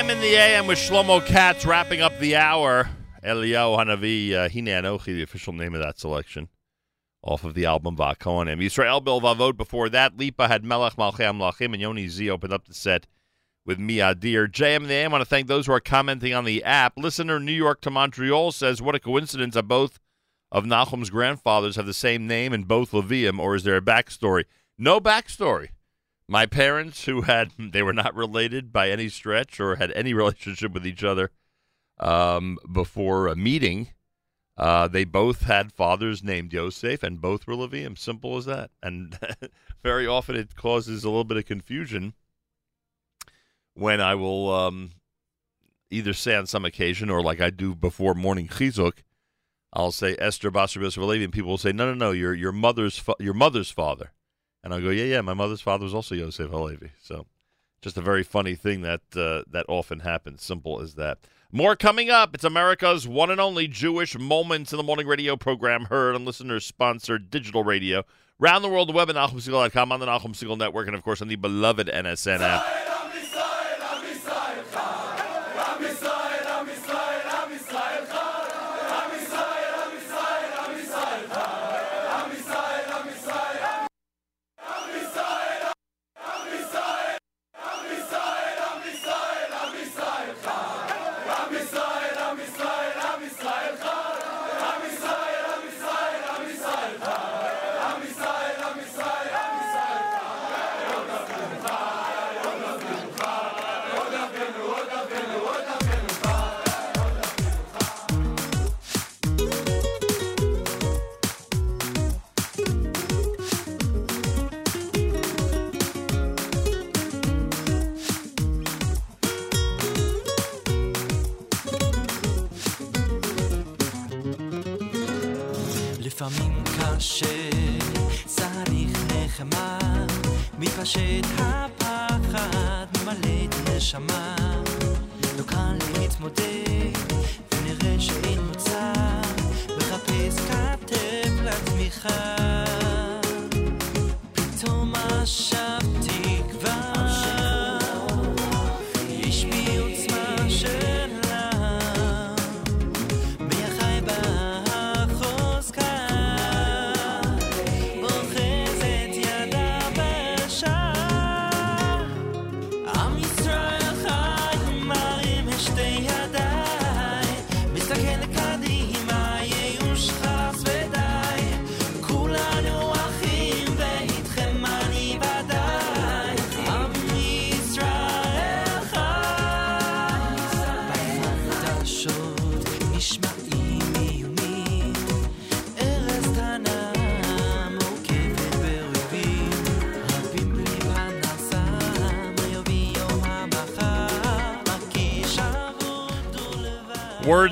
JM in the AM with Shlomo Katz wrapping up the hour. Eliyahu Hanavi, uh, the official name of that selection, off of the album Vakonim. Israel Bilvavot before that. Lipa had Melech Malchei Amlachim, and Yoni Z opened up the set with Miadir. JM the AM, want to thank those who are commenting on the app. Listener New York to Montreal says, What a coincidence that both of Nachum's grandfathers have the same name and both Levium, or is there a backstory? No backstory. My parents, who had, they were not related by any stretch or had any relationship with each other um, before a meeting, uh, they both had fathers named Yosef and both were Levium. Simple as that. And very often it causes a little bit of confusion when I will um, either say on some occasion or like I do before morning chizuk, I'll say Esther Basar Halevi, and people will say, no, no, no, your your mother's fa- your mother's father, and I'll go, yeah, yeah, my mother's father was also Yosef Halevi. So, just a very funny thing that uh, that often happens. Simple as that. More coming up. It's America's one and only Jewish Moments in the Morning radio program, heard on listener-sponsored digital radio. Round the world, the web at NachumSegal.com, on the Nachum Segal Network, and of course on the beloved NSN app. לפעמים קשה, צריך נחמה, מתפשט הפחד, ממלא את הנשמה. לא קל להתמודד, ונראה שאין מוצא, מחפש כתף לתמיכה. פתאום עכשיו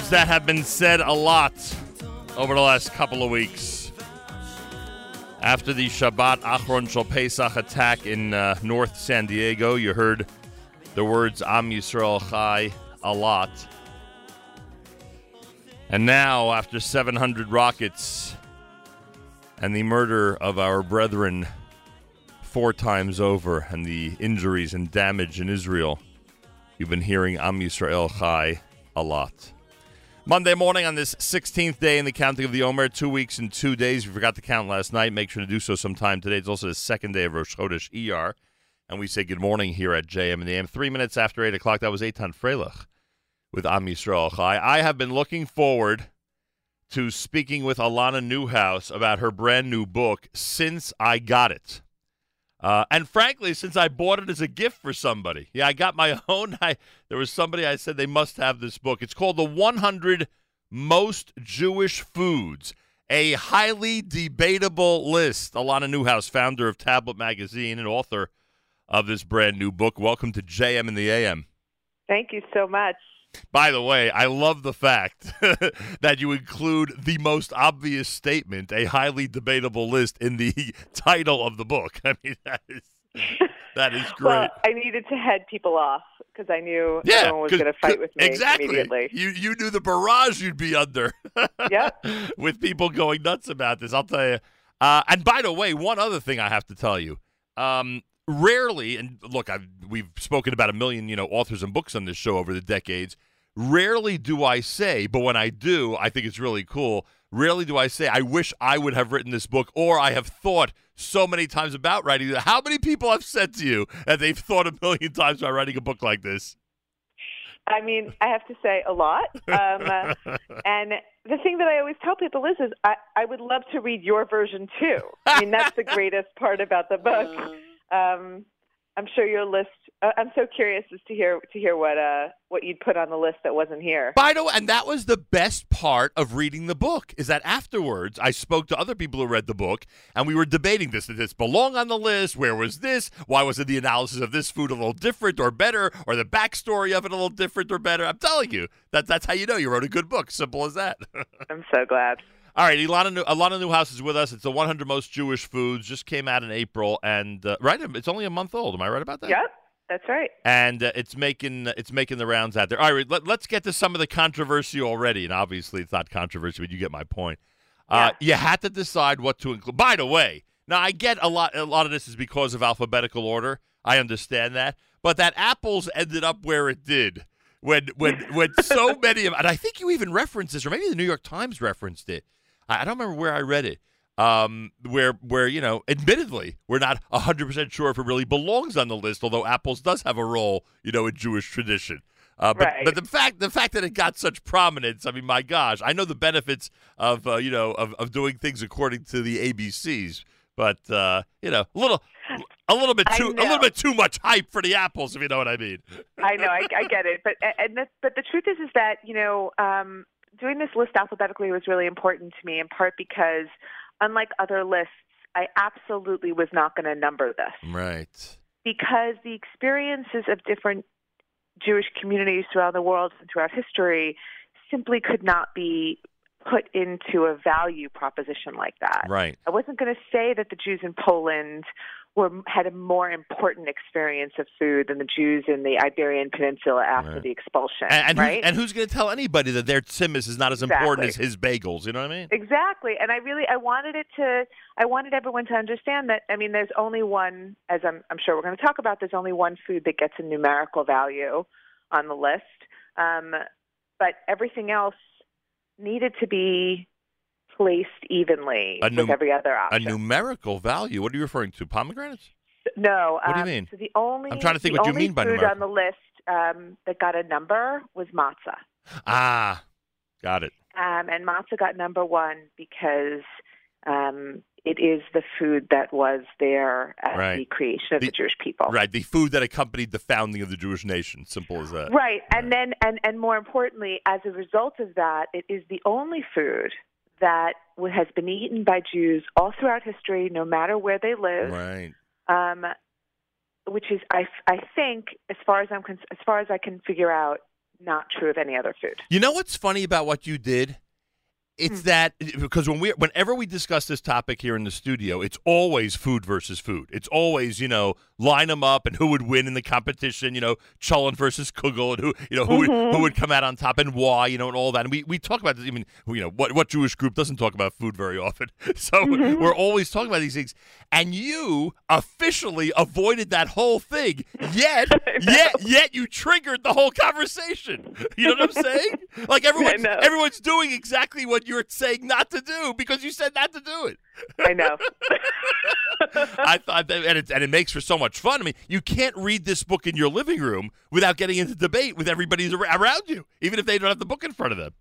Words that have been said a lot over the last couple of weeks. After the Shabbat Acharon Shel Pesach attack in uh, North San Diego, you heard the words Am Yisrael Chai a lot. And now, after 700 rockets and the murder of our brethren four times over and the injuries and damage in Israel, you've been hearing Am Yisrael Chai a lot. Monday morning on this 16th day in the counting of the Omer, two weeks and two days. We forgot to count last night, make sure to do so sometime today. It's also the second day of Rosh Chodesh ER. And we say good morning here at JM and the AM. Three minutes after 8 o'clock, that was Eitan Freilich with Am Yisrael Chai. I have been looking forward to speaking with Alana Newhouse about her brand new book since I got it. Uh, and frankly, since I bought it as a gift for somebody, yeah, I got my own. I there was somebody I said they must have this book. It's called the 100 Most Jewish Foods, a highly debatable list. Alana Newhouse, founder of Tablet Magazine and author of this brand new book. Welcome to JM in the AM. Thank you so much. By the way, I love the fact that you include the most obvious statement, a highly debatable list, in the title of the book. I mean, that is that is great. Well, I needed to head people off because I knew yeah, everyone was going to fight with me exactly. immediately. You you knew the barrage you'd be under. Yep. With people going nuts about this, I'll tell you. Uh, and by the way, one other thing I have to tell you. Um, rarely, and look, I've we've spoken about a million, you know, authors and books on this show over the decades. Rarely do I say, but when I do, I think it's really cool. Rarely do I say, I wish I would have written this book, or I have thought so many times about writing. How many people have said to you that they've thought a million times about writing a book like this? I mean, I have to say a lot. Um, and the thing that I always tell people is, is I, I would love to read your version too. I mean, that's the greatest part about the book. Um, I'm sure your list. Uh, I'm so curious as to hear to hear what uh what you'd put on the list that wasn't here. By the way, and that was the best part of reading the book is that afterwards I spoke to other people who read the book and we were debating this. Did this belong on the list? Where was this? Why wasn't the analysis of this food a little different or better? Or the backstory of it a little different or better? I'm telling you, that that's how you know you wrote a good book. Simple as that. I'm so glad. All right, Ilana, New- Alana Newhouse is with us. It's the 100 most Jewish foods. Just came out in April, and uh, right, it's only a month old. Am I right about that? Yep, that's right. and uh, it's making it's making the rounds out there. All right, let, us get to some of the controversy already, and obviously it's not controversy, but you get my point. Uh, you had to decide what to include. By the way, now I get a lot. A lot of this is because of alphabetical order. I understand that, but that apples ended up where it did when when when so many of, and I think you even referenced this, or maybe the New York Times referenced it. I, don't remember where I read it. Um, where where you know, admittedly, we're not hundred percent sure if it really belongs on the list. Although apples does have a role, you know, in Jewish tradition. Uh, but, Right. but the fact the fact that it got such prominence, I mean, my gosh, I know the benefits of uh, you know of, of doing things according to the ABCs, but uh, you know, a little a little bit too a little bit too much hype for the apples, if you know what I mean. I know, I, I get it, but and the, but the truth is, is that you know, um, doing this list alphabetically was really important to me, in part because, unlike other lists, I absolutely was not going to number this Right. because the experiences of different Jewish communities throughout the world and throughout history simply could not be put into a value proposition like that. Right. I wasn't going to say that the Jews in Poland were had a more important experience of food than the Jews in the Iberian Peninsula after Right. the expulsion. And, and, right? who's, and who's going to tell anybody that their tzimmus is not as important as his bagels? You know what I mean? Exactly. And I really I wanted it to I wanted everyone to understand that I mean there's only one as I'm I'm sure we're going to talk about there's only one food that gets a numerical value on the list. Um, but everything else needed to be placed evenly A with every other option. A numerical value. What are you referring to? Pomegranates? no. What do you um, mean? So the only I'm trying to think what you mean by food numerical. on the list um, that got a number was matzah. Ah, got it. Um, and matzah got number one because um, it is the food that was there at Right. the creation of the, The- Jewish people. Right, the food that accompanied the founding of the Jewish nation. Simple as that. Right. And then, and, and more importantly, as a result of that, it is the only food that has been eaten by Jews all throughout history, no matter where they live. Right. Um, which is, I, I think, as far as I'm, as far as I can figure out, not true of any other food. You know what's funny about what you did? It's that because when we whenever we discuss this topic here in the studio, it's always food versus food. It's always you know line them up and who would win in the competition. You know Cholent versus Kugel and who you know who would, who would come out on top and why you know and all that. And we, we talk about this. I mean you know what what Jewish group doesn't talk about food very often. So we're always talking about these things. And you officially avoided that whole thing. Yet yet yet you triggered the whole conversation. You know what I'm saying? Like everyone's everyone's doing exactly what you're saying not to do because you said not to do it. I know. I thought that, and it, and it makes for so much fun. I mean, you can't read this book in your living room without getting into debate with everybody around you, even if they don't have the book in front of them.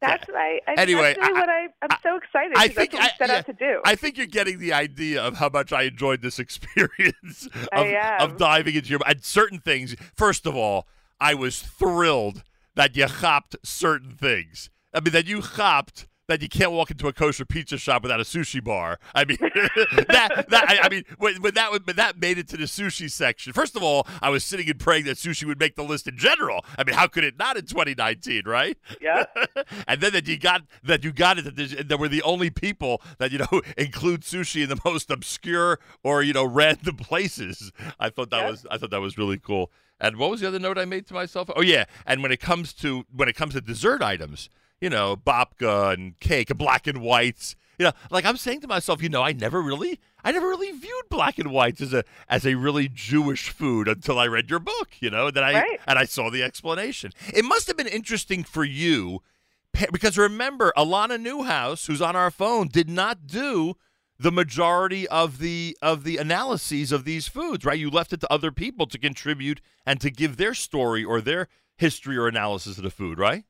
That's right. I, Anyway, that's really I- what I, I'm so excited I think I- set yeah, out to do. I think you're getting the idea of how much I enjoyed this experience of, of diving into your and certain things. First of all, I was thrilled that you hopped certain things. I mean, that you hopped that you can't walk into a kosher pizza shop without a sushi bar. I mean, that, that I, I mean, when, when that when that made it to the sushi section. First of all, I was sitting and praying that sushi would make the list in general. I mean, how could it not in 2019, right? Yeah. and then that you got that you got it that that we're the only people that you know include sushi in the most obscure or you know random places. I thought that Yeah. was I thought that was really cool. And what was the other note I made to myself? Oh yeah, and when it comes to when it comes to dessert items, you know, babka and cake, black and whites. You know, like I'm saying to myself, you know, I never really, I never really viewed black and whites as a as a really Jewish food until I read your book. You know, that I Right. and I saw the explanation. It must have been interesting for you because remember, Alana Newhouse, who's on our phone, did not do the majority of the of the analyses of these foods. Right? You left it to other people to contribute and to give their story or their history or analysis of the food. Right?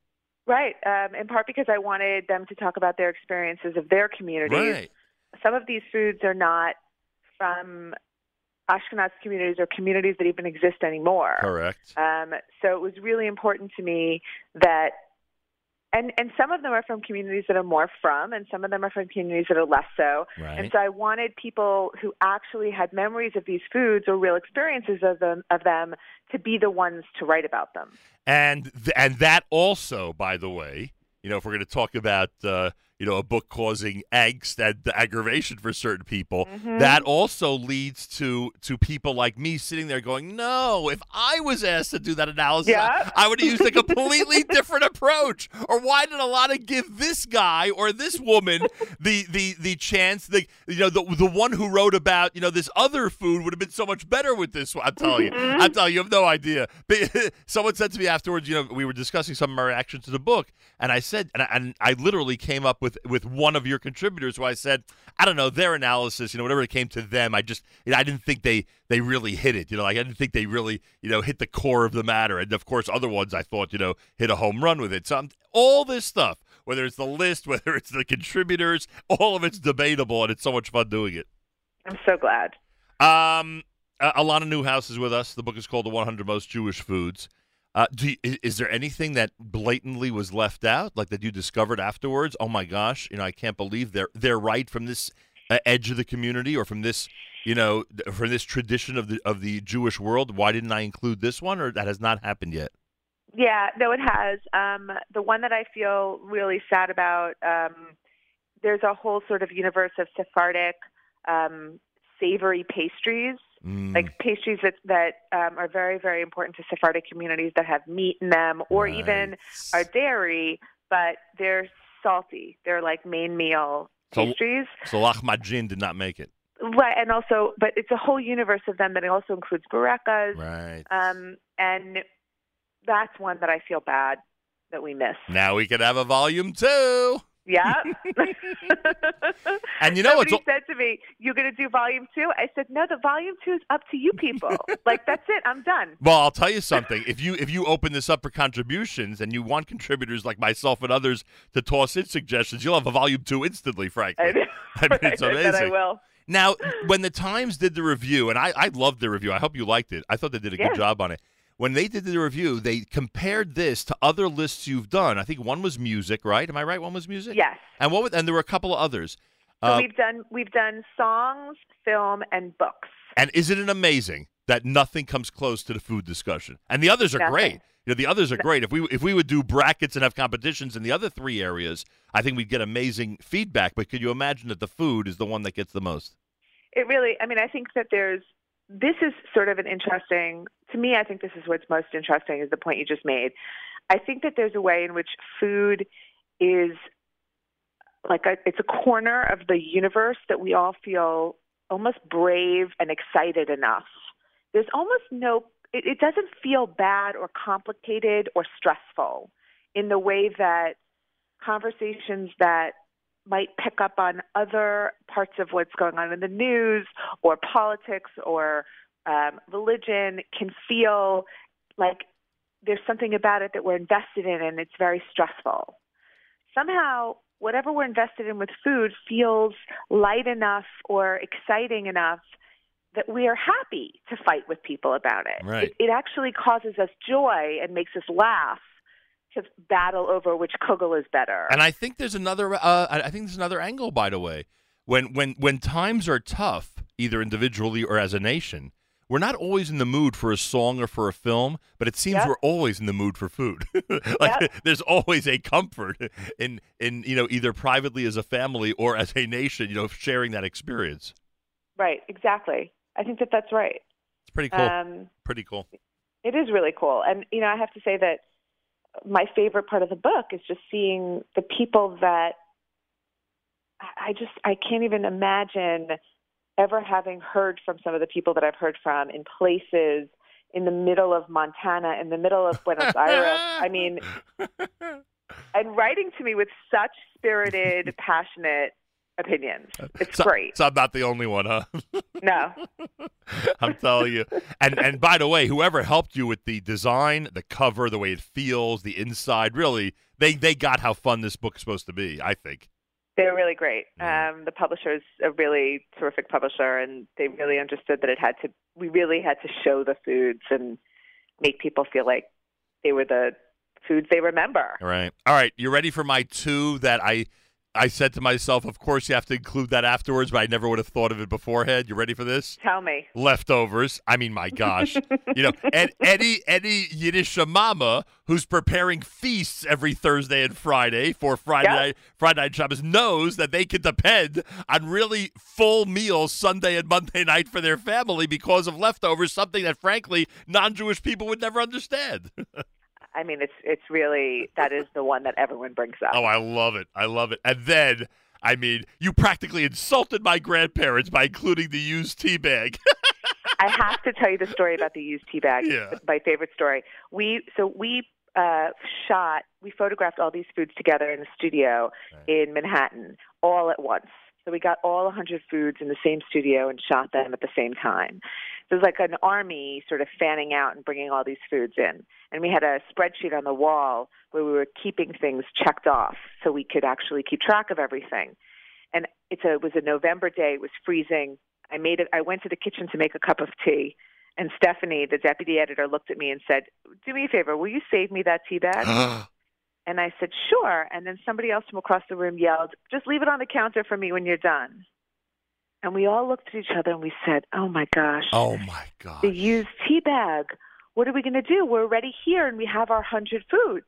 Right. Um, in part because I wanted them to talk about their experiences of their communities. Right. Some of these foods are not from Ashkenaz communities or communities that even exist anymore. Correct. Um, so it was really important to me that, and and some of them are from communities that are more from, and some of them are from communities that are less so. Right. And so I wanted people who actually had memories of these foods or real experiences of them of them to be the ones to write about them. And th- and that also, by the way, you know, if we're going to talk about uh, you know a book causing angst and aggravation for certain people, Mhm. that also leads to to people like me sitting there going, "No, if I was asked to do that analysis, Yeah. I, I would have used a completely different approach." Or why did Alana give this guy or this woman the the the chance? The you know the the one who wrote about you know this other food would have been so much better with this one. I'm telling you, Mhm. I'm telling you, you have no idea. But someone said to me afterwards, you know, we were discussing some of our reactions to the book, and I said, and I, and I literally came up with with with one of your contributors, where I said, I don't know, their analysis, you know, whatever it came to them, I just, you know, I didn't think they they really hit it, you know, like I didn't think they really, you know, hit the core of the matter, and of course, other ones I thought, you know, hit a home run with it. So I'm, all this stuff, whether it's the list, whether it's the contributors, all of it's debatable, and it's so much fun doing it. I'm so glad. Um, uh, Alana Newhouse is with us. The book is called "The 100 Most Jewish Foods." Uh, you, is, there anything that blatantly was left out, like that you discovered afterwards? Oh my gosh, you know, I can't believe they're they're right from this uh, edge of the community or from this, you know, from this tradition of the of the Jewish world. Why didn't I include this one, or that has not happened yet? Yeah, no, it has. Um, the one that I feel really sad about, um, there's a whole sort of universe of Sephardic um, savory pastries, Mm. like pastries that that um, are very, very important to Sephardic communities that have meat in them, or even are dairy, but they're salty. They're like main meal So- pastries. So Lachmajin did not make it. Right, and also, but it's a whole universe of them that also includes burekas, Right. um, and that's one that I feel bad that we missed. Now we could have a volume two. Yeah. And you know Somebody what's said to me, "You're going to do volume two? I said, "No, the volume two is up to you people. like that's it. I'm done." Well, I'll tell you something. If you if you open this up for contributions and you want contributors like myself and others to toss in suggestions, you'll have a volume two instantly. Frankly, I, know. I mean, it's amazing. I I will. Now, when the Times did the review, and I, I loved the review. I hope you liked it. I thought they did a Yeah. good job on it. When they did the review, they compared this to other lists you've done. I think one was music, right? Am I right? One was music. Yes. And what? Was, and there were a couple of others. So Uh, we've done we've done songs, film, and books. And isn't it amazing that nothing comes close to the food discussion? And the others are Nothing. great. You know, the others are great. If we if we would do brackets and have competitions in the other three areas, I think we'd get amazing feedback. But could you imagine that the food is the one that gets the most? It really, I mean, I think that there's, this is sort of an interesting, to me, I think this is what's most interesting is the point you just made. I think that there's a way in which food is like a, it's a corner of the universe that we all feel almost brave and excited enough. There's almost no, it, it doesn't feel bad or complicated or stressful in the way that conversations that might pick up on other parts of what's going on in the news or politics or um, religion can feel like there's something about it that we're invested in and it's very stressful. Somehow, whatever we're invested in with food feels light enough or exciting enough that we are happy to fight with people about it. Right. It, it actually causes us joy and makes us laugh to battle over which kugel is better. And I think there's another. Uh, I I think there's another angle, by the way. When when when times are tough, either individually or as a nation, we're not always in the mood for a song or for a film, but it seems Yep. we're always in the mood for food. like Yep. there's always a comfort in in you know either privately as a family or as a nation, you know, sharing that experience. Right, exactly. I think that that's right. It's pretty cool. Um, pretty cool. it is really cool. And, you know, I have to say that my favorite part of the book is just seeing the people that I I just, I can't even imagine ever having heard from some of the people that I've heard from in places in the middle of Montana, in the middle of Buenos Aires. I mean, and writing to me with such spirited, passionate opinions. Uh, it's so, great. So I'm not the only one, huh? No. I'm telling you. And and by the way, whoever helped you with the design, the cover, the way it feels, the inside, really, they they got how fun this book is supposed to be. I think. They're really great. Um, the publisher is a really terrific publisher, and they really understood that it had to. We really had to show the foods and make people feel like they were the foods they remember. All right. All right. You ready for my two that I I said to myself, of course you have to include that afterwards, but I never would have thought of it beforehand. You ready for this? Tell me. Leftovers. I mean, my gosh. you know, and any any Yiddish mama who's preparing feasts every Thursday and Friday for Friday Yep. night Friday night Shabbos knows that they can depend on really full meals Sunday and Monday night for their family because of leftovers, something that frankly non-Jewish people would never understand. I mean, it's it's really that is the one that everyone brings up. Oh, I love it. I love it. And then, I mean, you practically insulted my grandparents by including the used tea bag. I have to tell you the story about the used tea bag. Yeah. My favorite story. We so we uh, shot, we photographed all these foods together in the studio in Manhattan all at once. So we got all 100 foods in the same studio and shot them at the same time. So it was like an army sort of fanning out and bringing all these foods in. And we had a spreadsheet on the wall where we were keeping things checked off so we could actually keep track of everything. And it's a, it was a November day. It was freezing. I made it. I went to the kitchen to make a cup of tea, and Stephanie, the deputy editor, looked at me and said, "Do me a favor. Will you save me that tea bag?" Uh-huh. And I said, "Sure." And then somebody else from across the room yelled, "Just leave it on the counter for me when you're done." And we all looked at each other and we said, "Oh my gosh, oh my god. the used tea bag. What are we going to do? We're already here and we have our hundred foods."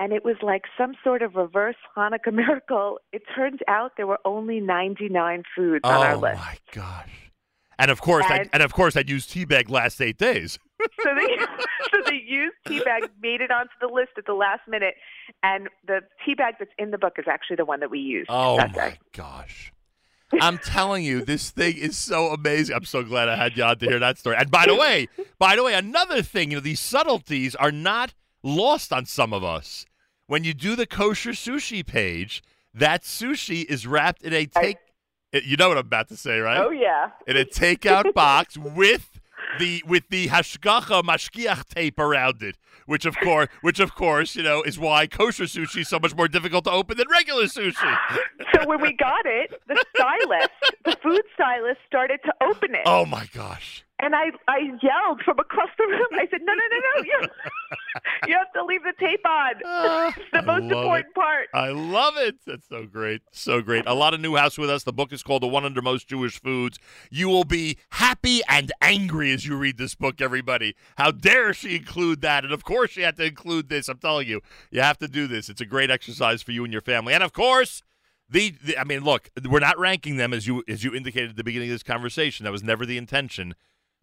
And it was like some sort of reverse Hanukkah miracle. It turns out there were only 99 foods on our list. Oh my gosh. And of course, I, And- and of course, I'd used tea bag last eight days. so the so the used tea bag made it onto the list at the last minute, and the tea bag that's in the book is actually the one that we used Oh my day. gosh. I'm telling you, this thing is so amazing. I'm so glad I had you on to hear that story. And by the way, by the way, another thing, you know, these subtleties are not lost on some of us. When you do the kosher sushi page, that sushi is wrapped in a take. You know what I'm about to say, right? Oh yeah. in a takeout box with the with the hashgacha mashgiach tape around it, which of course, which of course, you know, is why kosher sushi is so much more difficult to open than regular sushi. So when we got it, the stylist, the food stylist, started to open it, Oh my gosh! And I I yelled from across the room. I said, "No, no, no, no! You you have to leave the tape on. Ah. it's the I most important it. part." I love it. That's so great. So great. Alana Newhouse with us. The book is called The 100 Most Jewish Foods. You will be happy and angry as you read this book, everybody. How dare she include that? And of course, she had to include this. I'm telling you, you have to do this. It's a great exercise for you and your family. And of course, the, the I mean, look, we're not ranking them as you as you indicated at the beginning of this conversation. That was never the intention.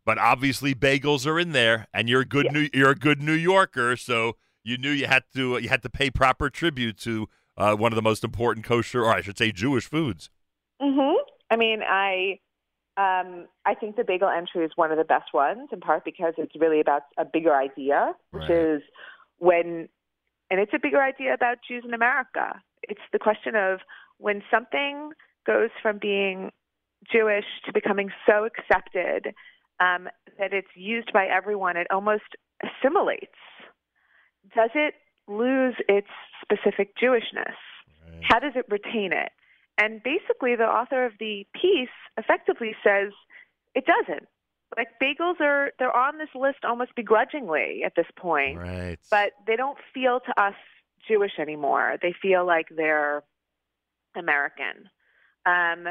But obviously, bagels are in there, and you're a good New, you're a good New Yorker, so you knew you had to you had to pay proper tribute to uh, one of the most important kosher, or I should say, Jewish foods. Mhm. I mean, I um I think the bagel entry is one of the best ones in part because it's really about a bigger idea, which Right. is when and it's a bigger idea about Jews in America. It's the question of when something goes from being Jewish to becoming so accepted um, that it's used by everyone, it almost assimilates. Does it lose its specific Jewishness? How does it retain it? And basically, the author of the piece effectively says it doesn't. Like bagels are they're on this list almost begrudgingly at this point, Right. but they don't feel to us Jewish anymore. They feel like they're American. Um,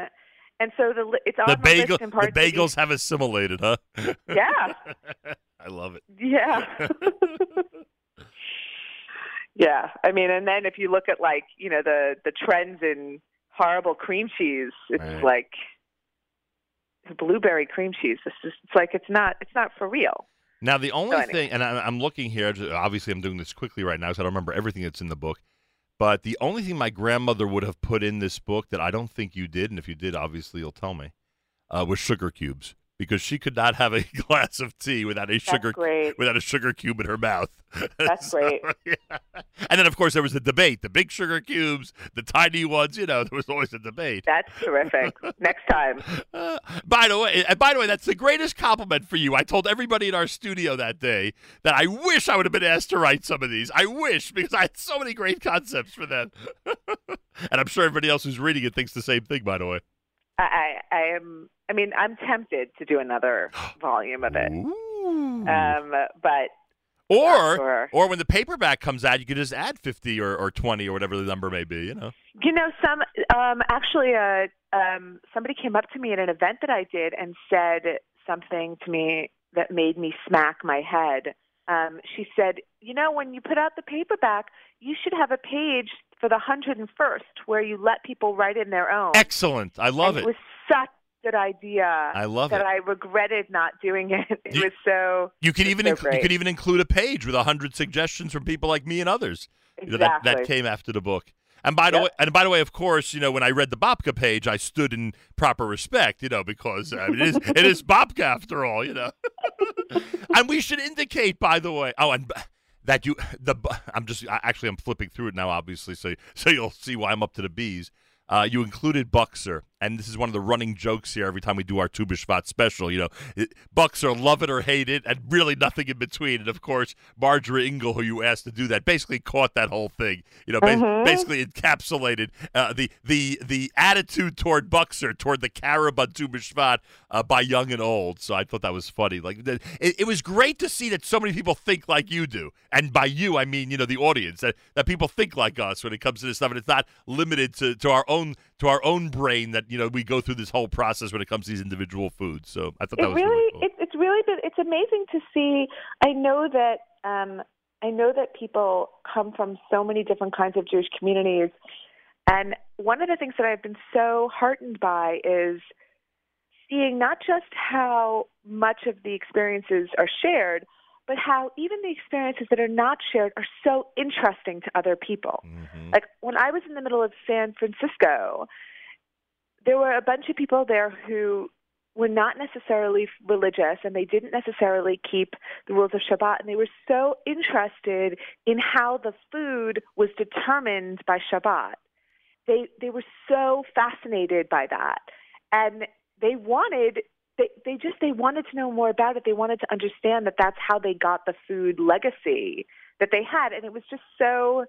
and so the it's on The the, bagel the to bagels have assimilated, huh? Yeah. I love it. Yeah. yeah. I mean, and then if you look at like, you know, the the trends in horrible cream cheese, it's Right. like blueberry cream cheese. It's just it's like it's not it's not for real. Now, the only anyway. thing, and I, I'm looking here, obviously I'm doing this quickly right now because I don't remember everything that's in the book, but the only thing my grandmother would have put in this book that I don't think you did, and if you did, obviously you'll tell me, uh, was sugar cubes. Because she could not have a glass of tea without a sugar great. without a sugar cube in her mouth. That's great. yeah. And then of course there was the debate, the big sugar cubes, the tiny ones, you know, there was always a debate. That's terrific. Next time. Uh, by the way, and by the way, that's the greatest compliment for you. I told everybody in our studio that day that I wish I would have been asked to write some of these. I wish because I had so many great concepts for them. and I'm sure everybody else who's reading it thinks the same thing. By the way. I I am. I mean, I'm tempted to do another volume of it. Um, but Or sure. or when the paperback comes out, you could just add fifty or, or twenty or whatever the number may be. You know. You know, some um, actually, uh, um, somebody came up to me at an event that I did and said something to me that made me smack my head. Um, she said, "You know, when you put out the paperback, you should have a page for the hundred and first where you let people write in their own." Excellent. I love And it. It was such good idea. I love that it. I regretted not doing it. It You- was so. You could even so inc- you could even include a page with a hundred suggestions from people like me and others. You know, that that came after the book. And by the Yep. way, and by the way, of course, you know when I read the babka page, I stood in proper respect, you know, because I mean, it is it is babka after all, you know. and we should indicate, by the way, oh, and that you the I'm just actually I'm flipping through it now, obviously, so so you'll see why I'm up to the bees. Uh, you included bokser, and this is one of the running jokes here every time we do our Tu B'Shvat special. You know, it, are love it or hate it, and really nothing in between. And of course, Marjorie Ingall, who you asked to do that, basically caught that whole thing. You know, Mhm. basically encapsulated uh, the the the attitude toward bokser, toward the carob on Tu B'Shvat uh, by young and old. So I thought that was funny. Like it, it was great to see that so many people think like you do, and by you I mean you know the audience that, that people think like us when it comes to this stuff, and it's not limited to, to our own to our own brain that you know we go through this whole process when it comes to these individual foods. So I thought that it was really, really cool. it, it's really been, it's amazing to see. I know that um, I know that people come from so many different kinds of Jewish communities, and one of the things that I've been so heartened by is seeing not just how much of the experiences are shared, but how even the experiences that are not shared are so interesting to other people. Mm-hmm. Like when I was in the middle of San Francisco, there were a bunch of people there who were not necessarily religious and they didn't necessarily keep the rules of Shabbat and they were so interested in how the food was determined by Shabbat. They they were so fascinated by that. And they wanted they they just they wanted to know more about it. They wanted to understand that that's how they got the food legacy that they had and it was just so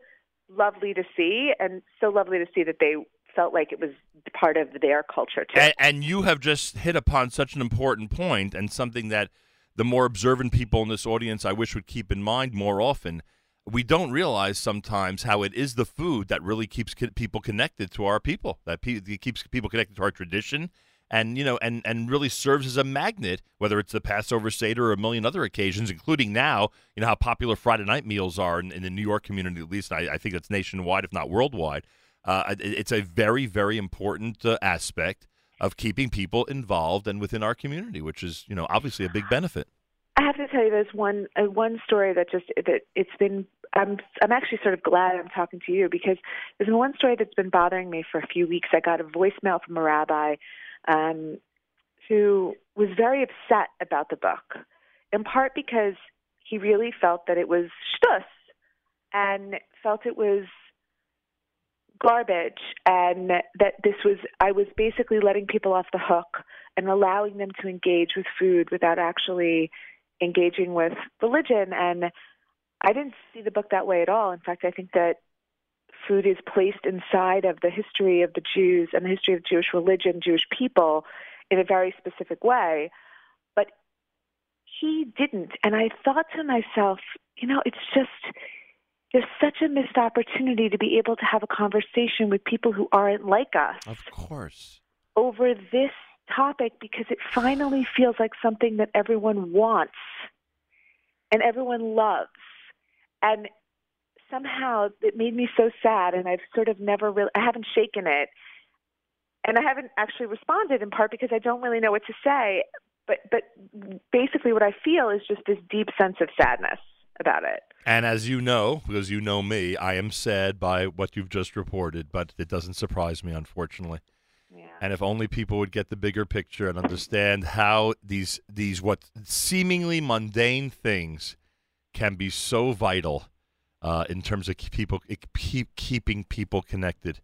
lovely to see and so lovely to see that they felt like it was part of their culture too. And, and you have just hit upon such an important point and something that the more observant people in this audience I wish would keep in mind more often. We don't realize sometimes how it is the food that really keeps people connected to our people, that keeps people connected to our tradition. And you know, and and really serves as a magnet, whether it's the Passover Seder or a million other occasions, including now, you know how popular Friday night meals are in, in the New York community. At least I, I think it's nationwide, if not worldwide. Uh, it- it's a very, very important uh, aspect of keeping people involved and within our community, which is, you know, obviously a big benefit. I have to tell you, there's one uh, one story that just that it's been. I'm I'm actually sort of glad I'm talking to you because there's one story that's been bothering me for a few weeks. I got a voicemail from a rabbi um, who was very upset about the book, in part because he really felt that it was shtus and felt it was garbage and that this was I was basically letting people off the hook and allowing them to engage with food without actually engaging with religion and I didn't see the book that way at all. In fact, I think that food is placed inside of the history of the Jews and the history of Jewish religion, Jewish people in a very specific way. But he didn't. And I thought to myself, you know, it's just there's such a missed opportunity to be able to have a conversation with people who aren't like us Of course. over this topic because it finally feels like something that everyone wants and everyone loves. And somehow it made me so sad and I've sort of never really I haven't shaken it. And I haven't actually responded in part because I don't really know what to say. But but basically what I feel is just this deep sense of sadness about it. And as you know, because you know me, I am sad by what you've just reported, but it doesn't surprise me, unfortunately. Yeah. And if only people would get the bigger picture and understand how these these what seemingly mundane things can be so vital uh, in terms of people keep keeping people connected.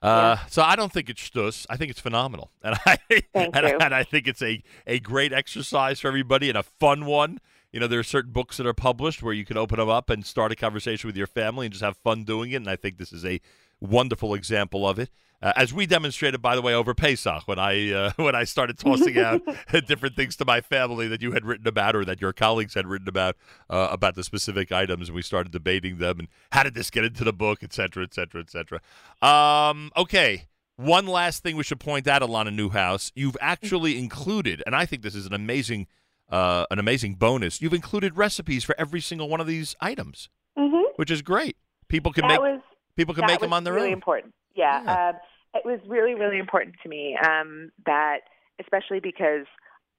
Uh, So I don't think it's shtus. I think it's phenomenal, and I and, and I think it's a a great exercise for everybody and a fun one. You know, there are certain books that are published where you can open them up and start a conversation with your family and just have fun doing it. And I think this is a wonderful example of it. Uh, as we demonstrated, by the way, over Pesach when I uh, when I started tossing out different things to my family that you had written about or that your colleagues had written about uh, about the specific items, and we started debating them and how did this get into the book, et cetera, et cetera, et cetera. Um, okay, one last thing we should point out, Alana Newhouse, you've actually included, and I think this is an amazing uh, an amazing bonus. You've included recipes for every single one of these items, hmm which is great. People can that make was people can make them on their really own. important. Yeah, Yeah. Um, it was really really important to me um, that, especially because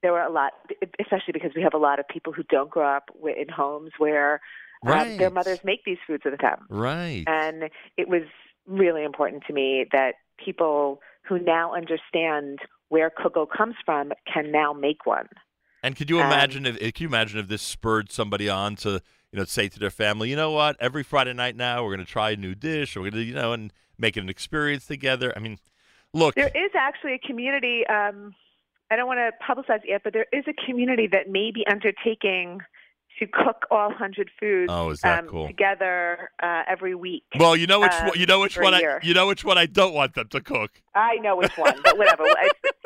there were a lot, especially because we have a lot of people who don't grow up in homes where um, their mothers make these foods with them, Right. and it was really important to me that people who now understand where cocoa comes from can now make one. And could you Um, imagine if could you imagine if this spurred somebody on to you know say to their family, you know what, every Friday night now we're going to try a new dish, or we're going to you know and make it an experience together. I mean, look, There is actually a community. Um, I don't want to publicize it yet, but there is a community that may be undertaking to cook all hundred foods Oh, is that um, cool? together uh, every week. well, you know which um, one, you know which one I you know which one I don't want them to cook. I know which one, but whatever. It's- but we can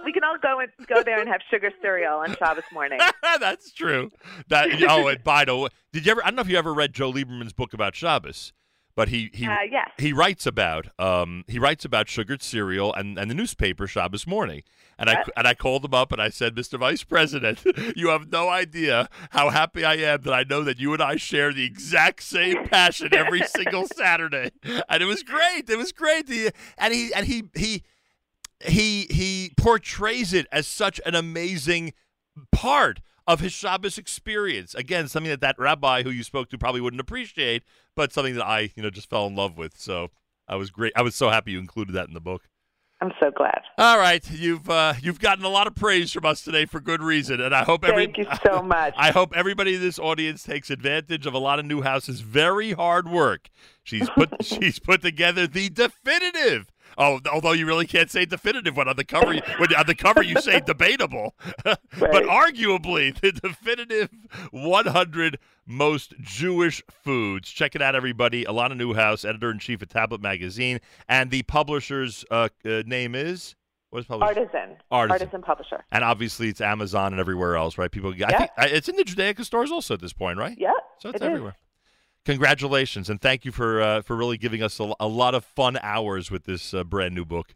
all we can all go and go there and have sugar cereal on Shabbos morning. That's true. That oh, and by the way, did you ever? I don't know if you ever read Joe Lieberman's book about Shabbos, but he he Uh, yes. he writes about um he writes about sugared cereal and, and the newspaper Shabbos morning. And I Yeah. and I called him up and I said, Mr. Vice President, you have no idea how happy I am that I know that you and I share the exact same passion every single Saturday. And it was great. It was great. He, and he and he he he he portrays it as such an amazing part of his Shabbos experience. Again, something that that rabbi who you spoke to probably wouldn't appreciate, but something that I, you know, just fell in love with. So I was great. I was so happy you included that in the book. I'm so glad. All right, you've uh, you've gotten a lot of praise from us today for good reason, and I hope every Thank you so much. I hope everybody in this audience takes advantage of Alana Newhouse's very hard work. She's put she's put together the definitive. Oh, although you really can't say definitive when on the cover when on the cover you say debatable, but arguably the definitive 100 most Jewish foods. Check it out, everybody. Alana Newhouse, editor in chief of Tablet Magazine, and the publisher's uh, uh, name is what is publisher? Artisan. Artisan. publisher. And obviously, it's Amazon and everywhere else, right? People, I Yeah. think it's in the Judaica stores also at this point, right? Yeah. So it's it is. Congratulations, and thank you for uh, for really giving us a, a lot of fun hours with this uh, brand new book.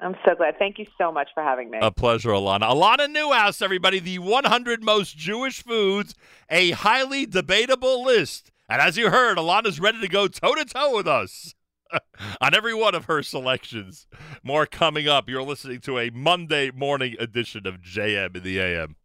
I'm so glad. Thank you so much for having me. A pleasure, Alana. Alana Newhouse, everybody, the 100 most Jewish foods, a highly debatable list. And as you heard, Alana's ready to go toe to toe with us on every one of her selections. More coming up. You're listening to a Monday morning edition of JM in the AM.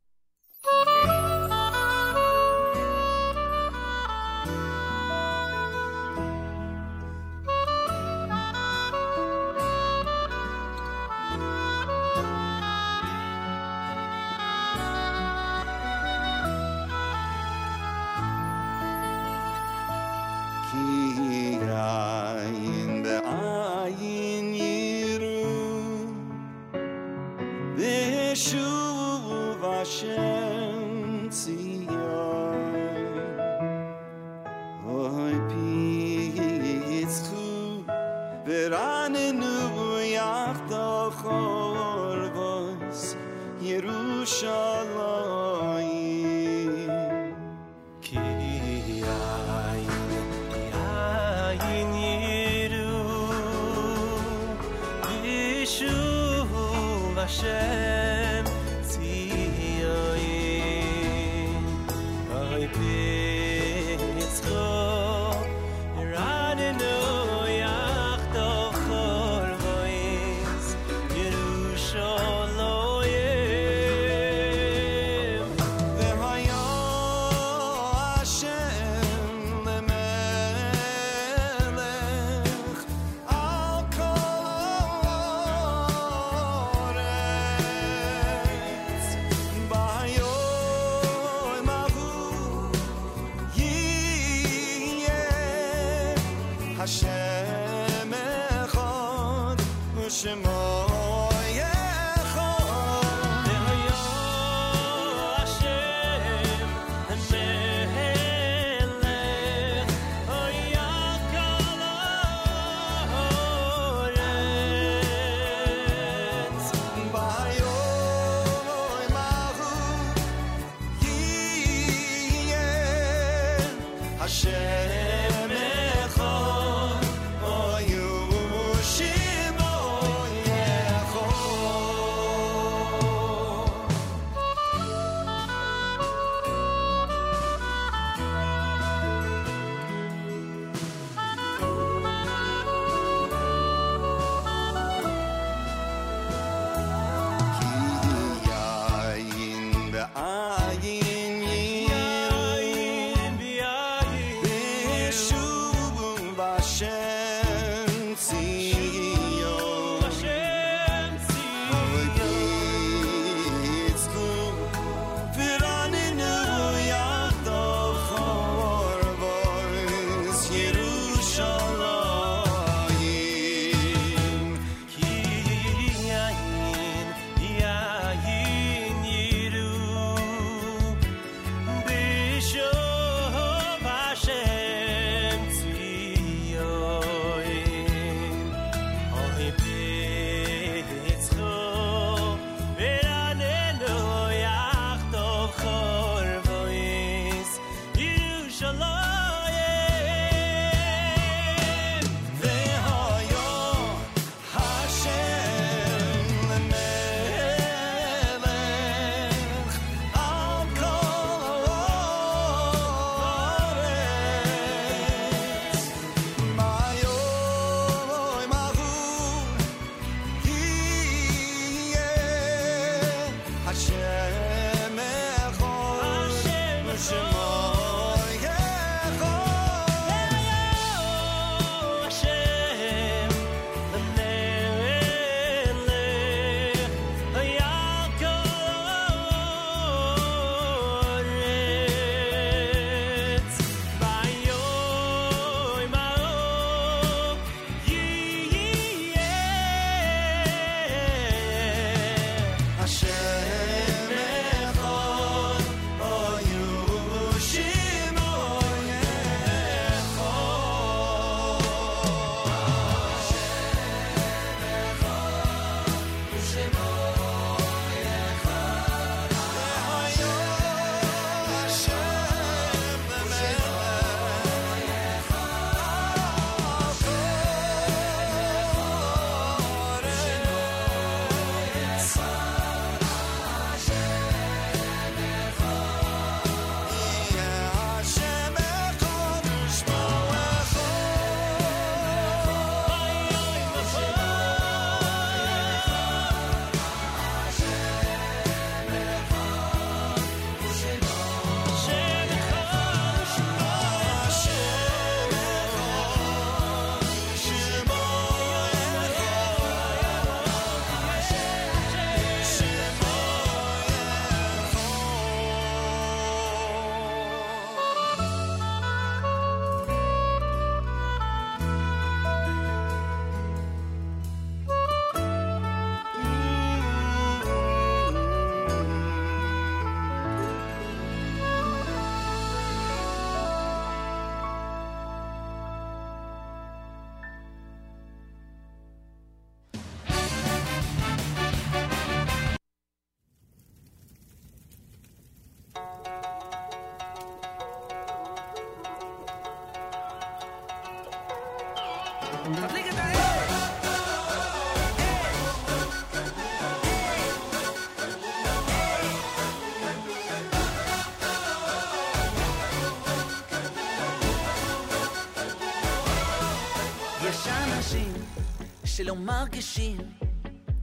מרגישים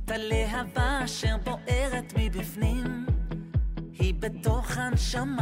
את הלהבה אשר בוערת מבפנים היא בתוך הנשמה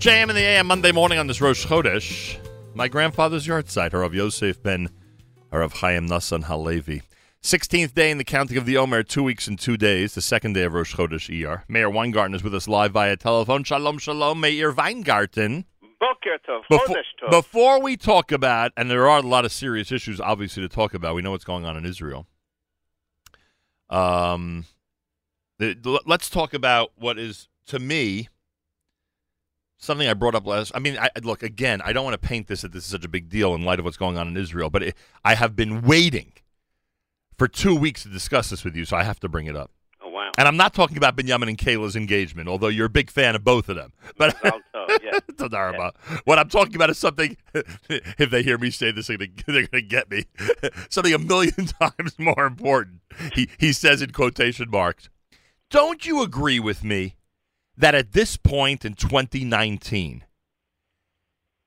JM in the AM Monday morning on this Rosh Chodesh. My grandfather's yahrzeit, Harav Yosef ben Harav Chaim Nassan Halevi. 16th day in the counting of the Omer, two weeks and two days, the second day of Rosh Chodesh ER. Mayor Weingarten is with us live via telephone. Shalom, shalom, Mayor Weingarten. Before, before we talk about, and there are a lot of serious issues, obviously, to talk about. We know what's going on in Israel. Um, let's talk about what is to me something I brought up last. I mean, I, look again. I don't want to paint this that this is such a big deal in light of what's going on in Israel, but it, I have been waiting for two weeks to discuss this with you, so I have to bring it up. Oh, wow. And I'm not talking about Benjamin and Kayla's engagement, although you're a big fan of both of them. Mm, but Tov, yeah. What I'm talking about is something. if they hear me say this, they're going to get me. something a million times more important. He he says in quotation marks. Don't you agree with me that at this point in 2019,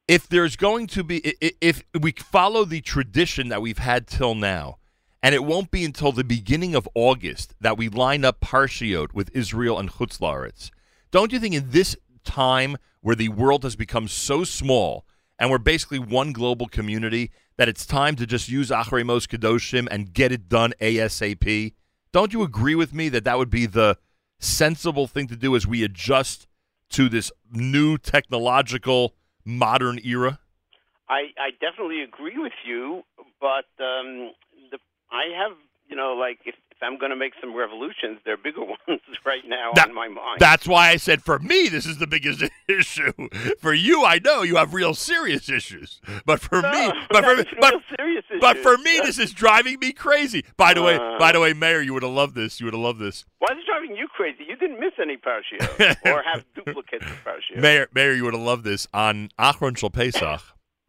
if there's going to be, if we follow the tradition that we've had till now, and it won't be until the beginning of August that we line up Parshiot with Israel and Chutz La'aretz. Don't you think in this time where the world has become so small and we're basically one global community that it's time to just use Achrei Mos Kedoshim and get it done ASAP? Don't you agree with me that that would be the sensible thing to do as we adjust to this new technological modern era? I, I definitely agree with you, but um, the, I have, you know, like if, if I'm going to make some revolutions, They're bigger ones right now That- on my mind. That's why I said for me this is the biggest issue. For you, I know you have real serious issues, but for me, but for that's but, but for me, this is driving me crazy. By the way, Uh. by the way, Mayor, you would have loved this. You would have loved this. Why is it driving you crazy? You didn't miss any parashiyot or have duplicates of parashiyot. Mayor, Mayor, you would have loved this on Acharon Shel Pesach.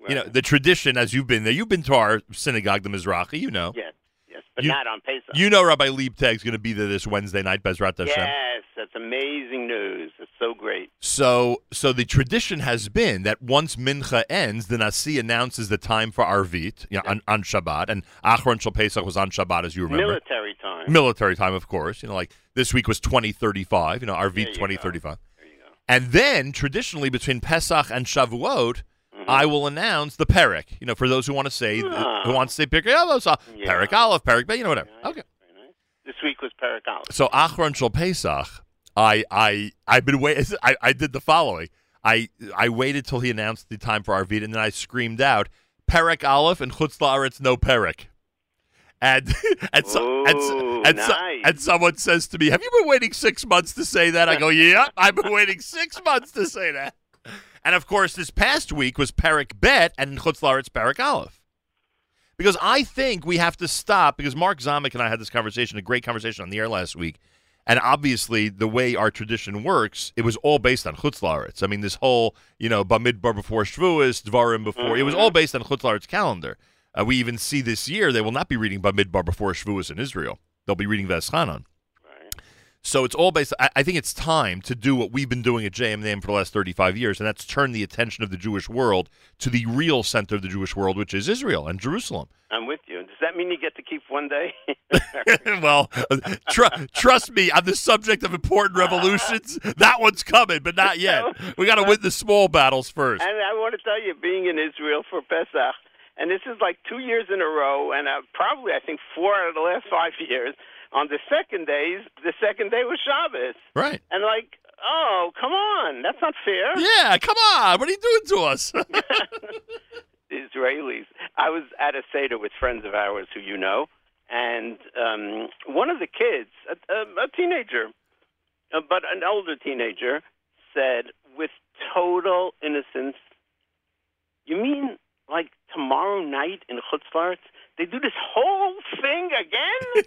You know the tradition, as you've been there. You've been to our synagogue, the Mizrahi. You know. Yes, yes, but You- not on Pesach. You know Rabbi Leibtag's going to be there this Wednesday night, Bezrat Hashem. Yes, that's amazing news. It's so great. So, so the tradition has been that once Mincha ends, the Nasi announces the time for Arvit you know, on, on Shabbat, and Acharon Shel Pesach was on Shabbat, as you remember. Military time. Military time, of course. You know, like this week was 2035, you know, There Arvit you go. 2035. And then, traditionally, between Pesach and Shavuot, Mm-hmm. I will announce the Perek. You know, for those who want to say, Ah. who wants to say Pirkei Avos, uh, Yeah. Perek Aleph, Perek Bet, you know, whatever. Okay. This week was Paracol. So Acharon Shel Pesach, I I I've been wait. I, I did the following. I I waited till he announced the time for Arvit, and then I screamed out, "Perek Aleph and Chutz La'aretz no Perek." And and so, and, so- Ooh, and, so- nice. and someone says to me, "Have you been waiting six months to say that?" I go, "Yeah, I've been waiting six months to say that." And of course, this past week was Perek Bet and Chutz La'aretz Perek Aleph. Because I think we have to stop, because Mark Zamek and I had this conversation, a great conversation on the air last week. And obviously, the way our tradition works, it was all based on Chutz La'aretz. I mean, this whole, you know, Bamidbar before Shavuos, Dvarim before, it was all based on Chutz La'aretz calendar. Uh, we even see this year they will not be reading Bamidbar before Shavuos in Israel. They'll be reading Veschanon. So it's all based. I, I think it's time to do what we've been doing at JMNAM for the last 35 years, and that's turn the attention of the Jewish world to the real center of the Jewish world, which is Israel and Jerusalem. I'm with you. Does that mean you get to keep one day? well, tr- trust me, on the subject of important revolutions, that one's coming, but not yet. We got to win the small battles first. And I want to tell you, being in Israel for Pesach, and this is like two years in a row, and uh, probably I think four out of the last five years. On the second days, the second day was Shabbos, Right. and like, oh, come on, that's not fair. Yeah, come on. What are you doing to us? Israelis. I was at a seder with friends of ours who you know, and um, one of the kids, a, a, a teenager, uh, but an older teenager, said with total innocence, "You mean like tomorrow night in Chutz La'aretz they do this whole thing again?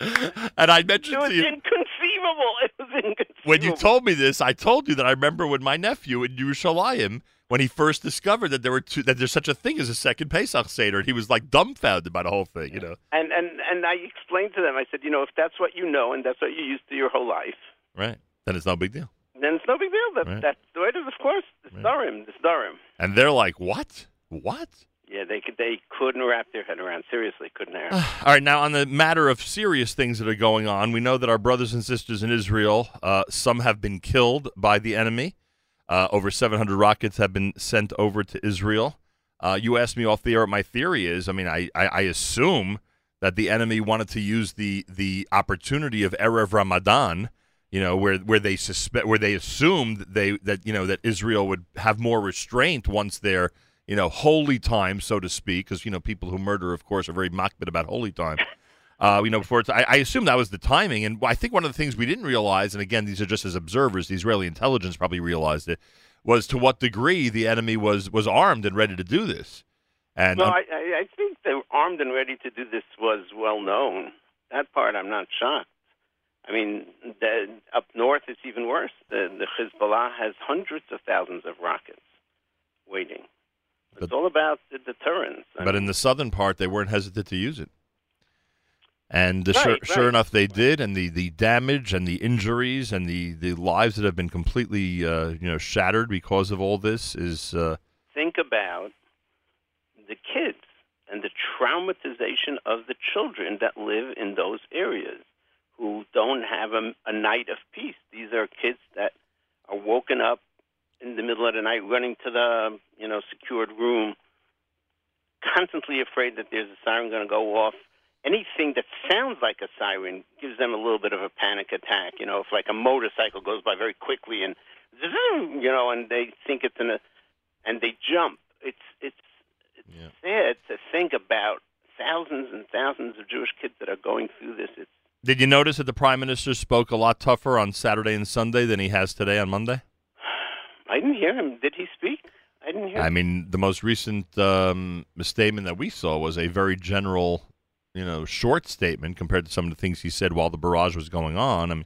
and I it mentioned was to you. It was inconceivable. It was inconceivable." When you told me this, I told you that I remember when my nephew in Yerushalayim, when he first discovered that there were two, that there's such a thing as a second Pesach Seder, and he was like dumbfounded by the whole thing, you know. and and and I explained to them. I said, you know, if that's what you know and that's what you used to your whole life, Right. Then it's no big deal. then it's no big deal. That, Right. That's the way it is, of course. The Starim, the Starim. And they're like, what? What? Yeah, they could. They couldn't wrap their head around. Seriously, couldn't wrap. All right, now on the matter of serious things that are going on, we know that our brothers and sisters in Israel, uh, some have been killed by the enemy. Uh, over 700 rockets have been sent over to Israel. Uh, you asked me off the air what my theory is. I mean, I, I, I assume that the enemy wanted to use the the opportunity of erev Ramadan, you know, where where they suspect where they assumed they that you know that Israel would have more restraint once their you know holy time, so to speak, because you know people who murder, of course, are very makpid about holy time. Uh, you know, before it's, I, I assume that was the timing, and I think one of the things we didn't realize, and again, these are just as observers, the Israeli intelligence probably realized it, was to what degree the enemy was was armed and ready to do this. And no, um, I, I, I think the armed and ready to do this was well known. That part, I'm not shocked. I mean, the, up north, it's even worse. The, the Hezbollah has hundreds of thousands of rockets waiting. It's all about the deterrence. I but mean, in the southern part, they weren't hesitant to use it. And uh, Right, sure, sure enough, they did. And the, the damage and the injuries and the, the lives that have been completely uh, you know shattered because of all this is uh, think about the kids and the traumatization of the children that live in those areas who don't have a, a night of peace. These are kids that are woken up in the middle of the night, running to the you know secured room, constantly afraid that there's a siren going to go off. Anything that sounds like a siren gives them a little bit of a panic attack. You know, if like a motorcycle goes by very quickly and zoom, you know, and they think it's in a, and they jump. It's it's it's sad to think about thousands and thousands of Jewish kids that are going through this. It's Did you notice that the prime minister spoke a lot tougher on Saturday and Sunday than he has today on Monday? I didn't hear him. Did he speak? I didn't hear. I mean, the most recent um, statement that we saw was a very general, you know, short statement compared to some of the things he said while the barrage was going on. I mean,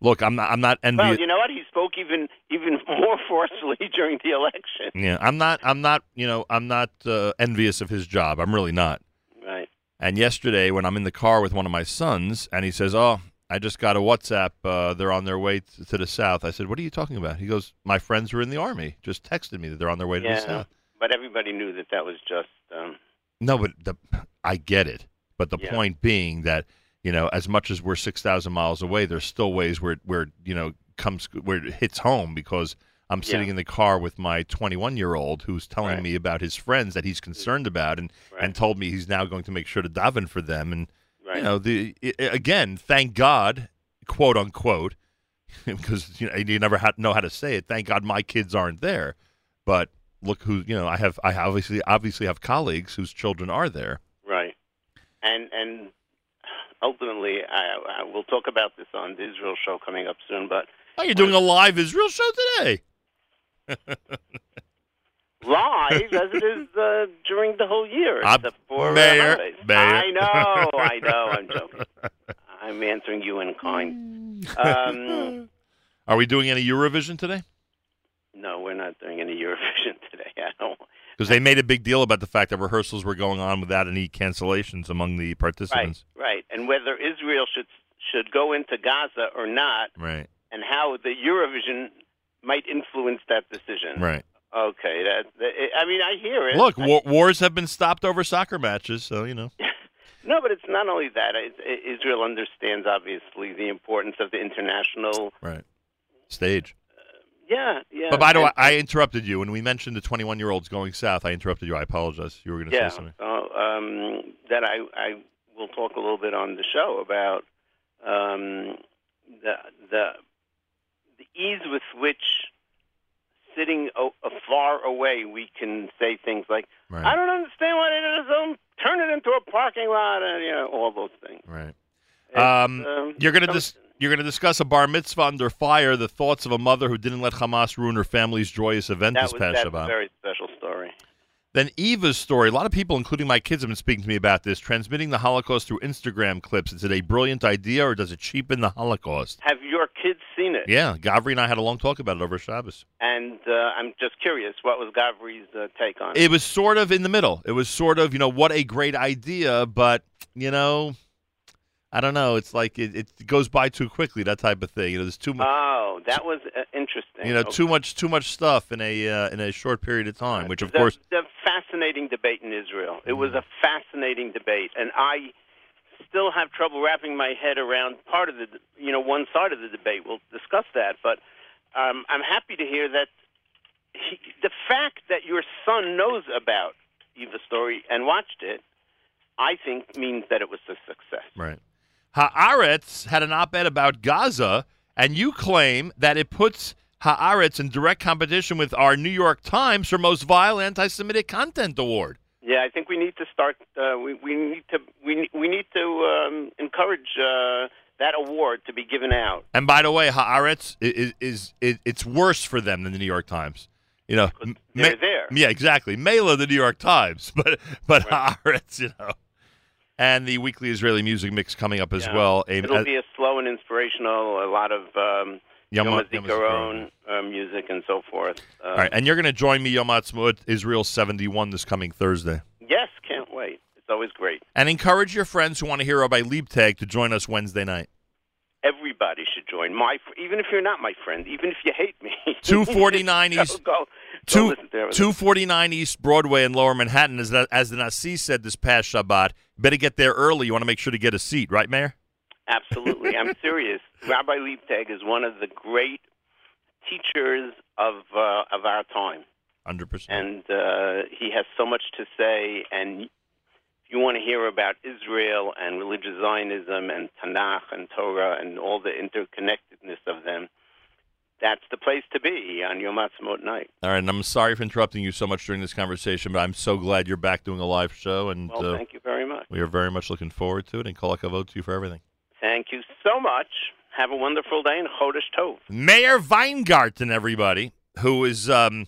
look, I'm not, I'm not envious. well, you know what? He spoke even even more forcefully during the election. yeah, I'm not, I'm not, you know, I'm not uh, envious of his job. I'm really not. Right. And yesterday, when I'm in the car with one of my sons, and he says, "Oh, I just got a WhatsApp. Uh, they're on their way t- to the south." I said, "What are you talking about?" He goes, "My friends were in the army. Just texted me that they're on their way to the south." but everybody knew that that was just. Um, No, but the, I get it. But the Yeah. point being that you know, as much as we're six thousand miles away, there's still ways where where you know comes where it hits home because I'm sitting Yeah. in the car with my 21 year old who's telling Right. me about his friends that he's concerned about and and told me he's now going to make sure to daven for them and you know the again, thank God, quote unquote, because you know you never had know how to say it. Thank God my kids aren't there, but look who you know I have I obviously obviously have colleagues whose children are there. Right. And and ultimately, I, I will talk about this on the Israel show coming up soon. But Oh, you're doing a live Israel show today. live as it is uh, during the whole year, I'm- except for uh, Mayor. Mayor. I know, I know. I'm joking. I'm answering you in kind. Um, Are we doing any Eurovision today? no, we're not doing any Eurovision today. I don't. Because they made a big deal about the fact that rehearsals were going on without any cancellations among the participants. Right, Right, and whether Israel should should go into Gaza or not, Right. and how the Eurovision might influence that decision. Right. Okay, that, that I mean, I hear it. Look, war- wars have been stopped over soccer matches, so you know. No, but it's not only that. It, it, Israel understands obviously the importance of the international. Right. Stage. Yeah, yeah. but by the way, I interrupted you when we mentioned the 21 year olds going south. I interrupted you. I apologize. You were going to yeah. say something. So, um, that I I will talk a little bit on the show about um, the the the ease with which sitting o- afar away we can say things like Right. I don't understand why they did this. Um, turn it into a parking lot, and you know all those things. Right. Um, um, you're going to dis- you're going to discuss a bar mitzvah under fire. The thoughts of a mother who didn't let Hamas ruin her family's joyous event that this was past that's Shabbat. a very special story. Then Eva's story. A lot of people, including my kids, have been speaking to me about this. Transmitting the Holocaust through Instagram clips. Is it a brilliant idea or does it cheapen the Holocaust? Have your kids seen it? Yeah, Gavri and I had a long talk about it over Shabbos. And uh, I'm just curious, what was Gavri's uh, take on It It was sort of in the middle. It was sort of, you know, what a great idea, but you know, I don't know. It's like it, it goes by too quickly. That type of thing. You know, there's too much. Oh, that was uh, interesting. You know, Okay. too much, too much stuff in a uh, in a short period of time. Which, of the, course, the fascinating debate in Israel. It was a fascinating debate, and I still have trouble wrapping my head around part of the, you know, one side of the debate. We'll discuss that, but um, I'm happy to hear that he, the fact that your son knows about Eva story and watched it, I think means that it was a success. Right. Haaretz had an op-ed about Gaza, and you claim that it puts Haaretz in direct competition with our New York Times for most vile anti-Semitic content award. Yeah, I think we need to start. Uh, we, we need to we we need to um, encourage uh, that award to be given out. And by the way, Haaretz is, is, is it's worse for them than the New York Times. You know, they're Ma- there. Yeah, exactly. Mela, the New York Times, but but Haaretz, you know, and the weekly Israeli music mix coming up as Yeah. well. A- It'll uh, be a slow and inspirational. A lot of um, Yom- Yom HaZikaron, uh, music and so forth. Uh, all right, and you're going to join me Yom Israel 71 this coming Thursday. yes, can't wait. It's always great. And encourage your friends who want to hear Rabbi Leibtag to join us Wednesday night. Everybody should join. My even if you're not my friend, even if you hate me. 249 East- Go, go Two, listen to it. 249 East Broadway in Lower Manhattan, as the, as the Nasi said this past Shabbat. Better get there early. You want to make sure to get a seat, right, Mayor? Absolutely, I'm serious. Rabbi Leibtag is one of the great teachers of uh, of our time, 100%. and uh, he has so much to say. And you want to hear about Israel and religious Zionism and Tanakh and Torah and all the interconnectedness of them, that's the place to be on Yom Ha'atzmaut night. All right, and I'm sorry for interrupting you so much during this conversation, but I'm so glad you're back doing a live show, and Well, uh, thank you very much. we are very much looking forward to it. And kol hakavod to you for everything. Thank you so much. Have a wonderful day and Chodesh Tov. Mayor Weingarten, everybody, who is um,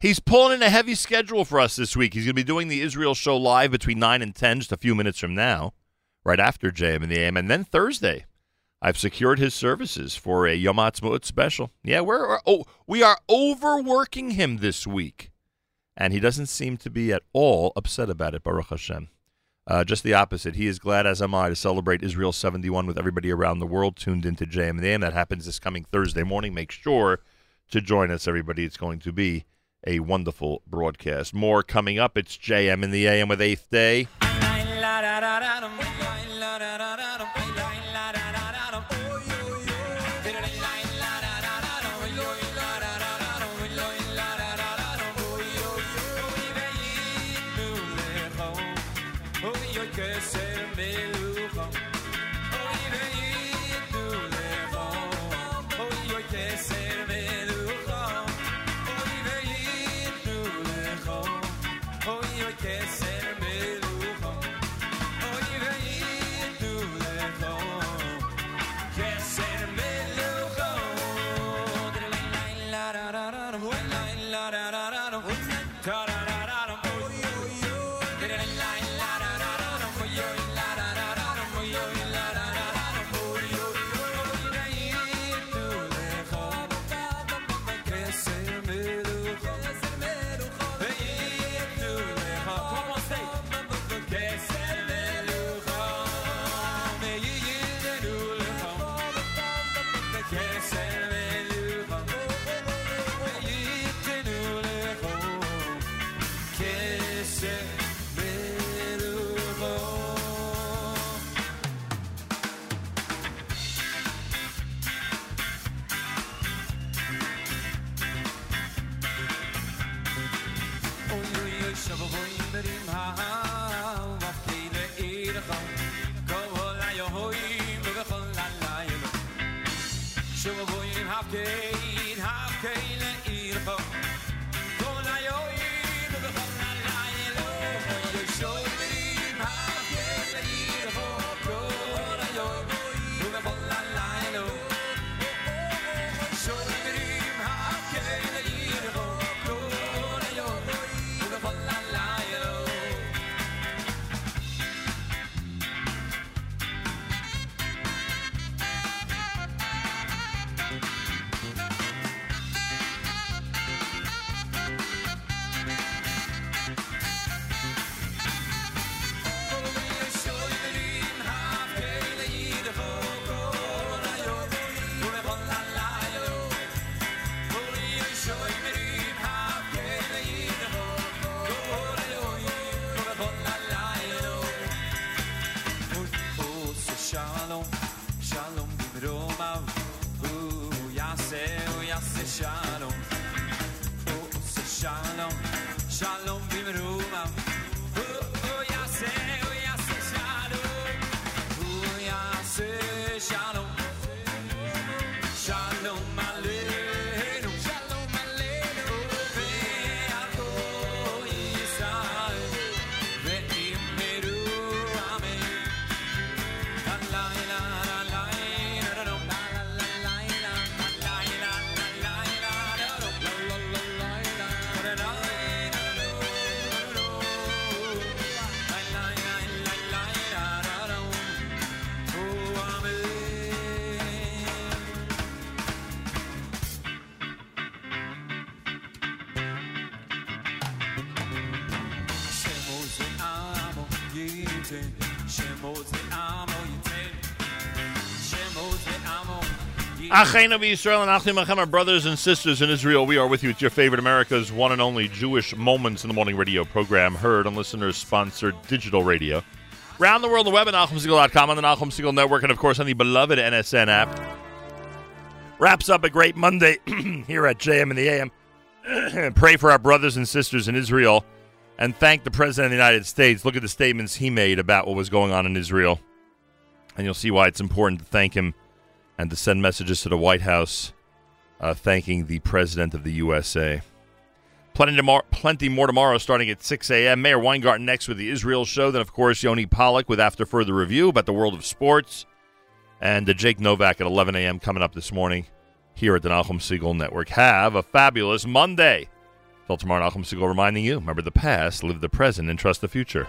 he's pulling in a heavy schedule for us this week. He's going to be doing the Israel show live between nine and ten, just a few minutes from now, right after JM and the AM, and then Thursday. I've secured his services for a Yom Ha'atzmaut special. Yeah, we're oh we are overworking him this week, and he doesn't seem to be at all upset about it. Baruch Hashem. Uh, just the opposite. He is glad, as am I, to celebrate Israel 71 with everybody around the world tuned into JM and the AM. That happens this coming Thursday morning. Make sure to join us, everybody. It's going to be a wonderful broadcast. More coming up. It's JM in the AM with Eighth Day. Achenu Israel and Achim Achem, our brothers and sisters in Israel. We are with you It's your favorite America's one and only Jewish Moments in the Morning radio program, heard on listeners-sponsored digital radio. Round the world, the web at NachumSegal.com, on the Nachum Segal Network, and of course on the beloved NSN app. Wraps up a great Monday here at JM in the AM. Pray for our brothers and sisters in Israel and thank the President of the United States. Look at the statements he made about what was going on in Israel. And you'll see why it's important to thank him and to send messages to the White House uh, thanking the President of the USA. Plenty, plenty more tomorrow starting at 6 a.m. Mayor Weingarten next with the Israel show. Then, of course, Yoni Pollock with After Further Review about the world of sports. And uh, Jake Novak at 11 a.m. coming up this morning here at the Nachum Segal Network. Have a fabulous Monday. Till tomorrow, Nachum Segal reminding you remember the past, live the present, and trust the future.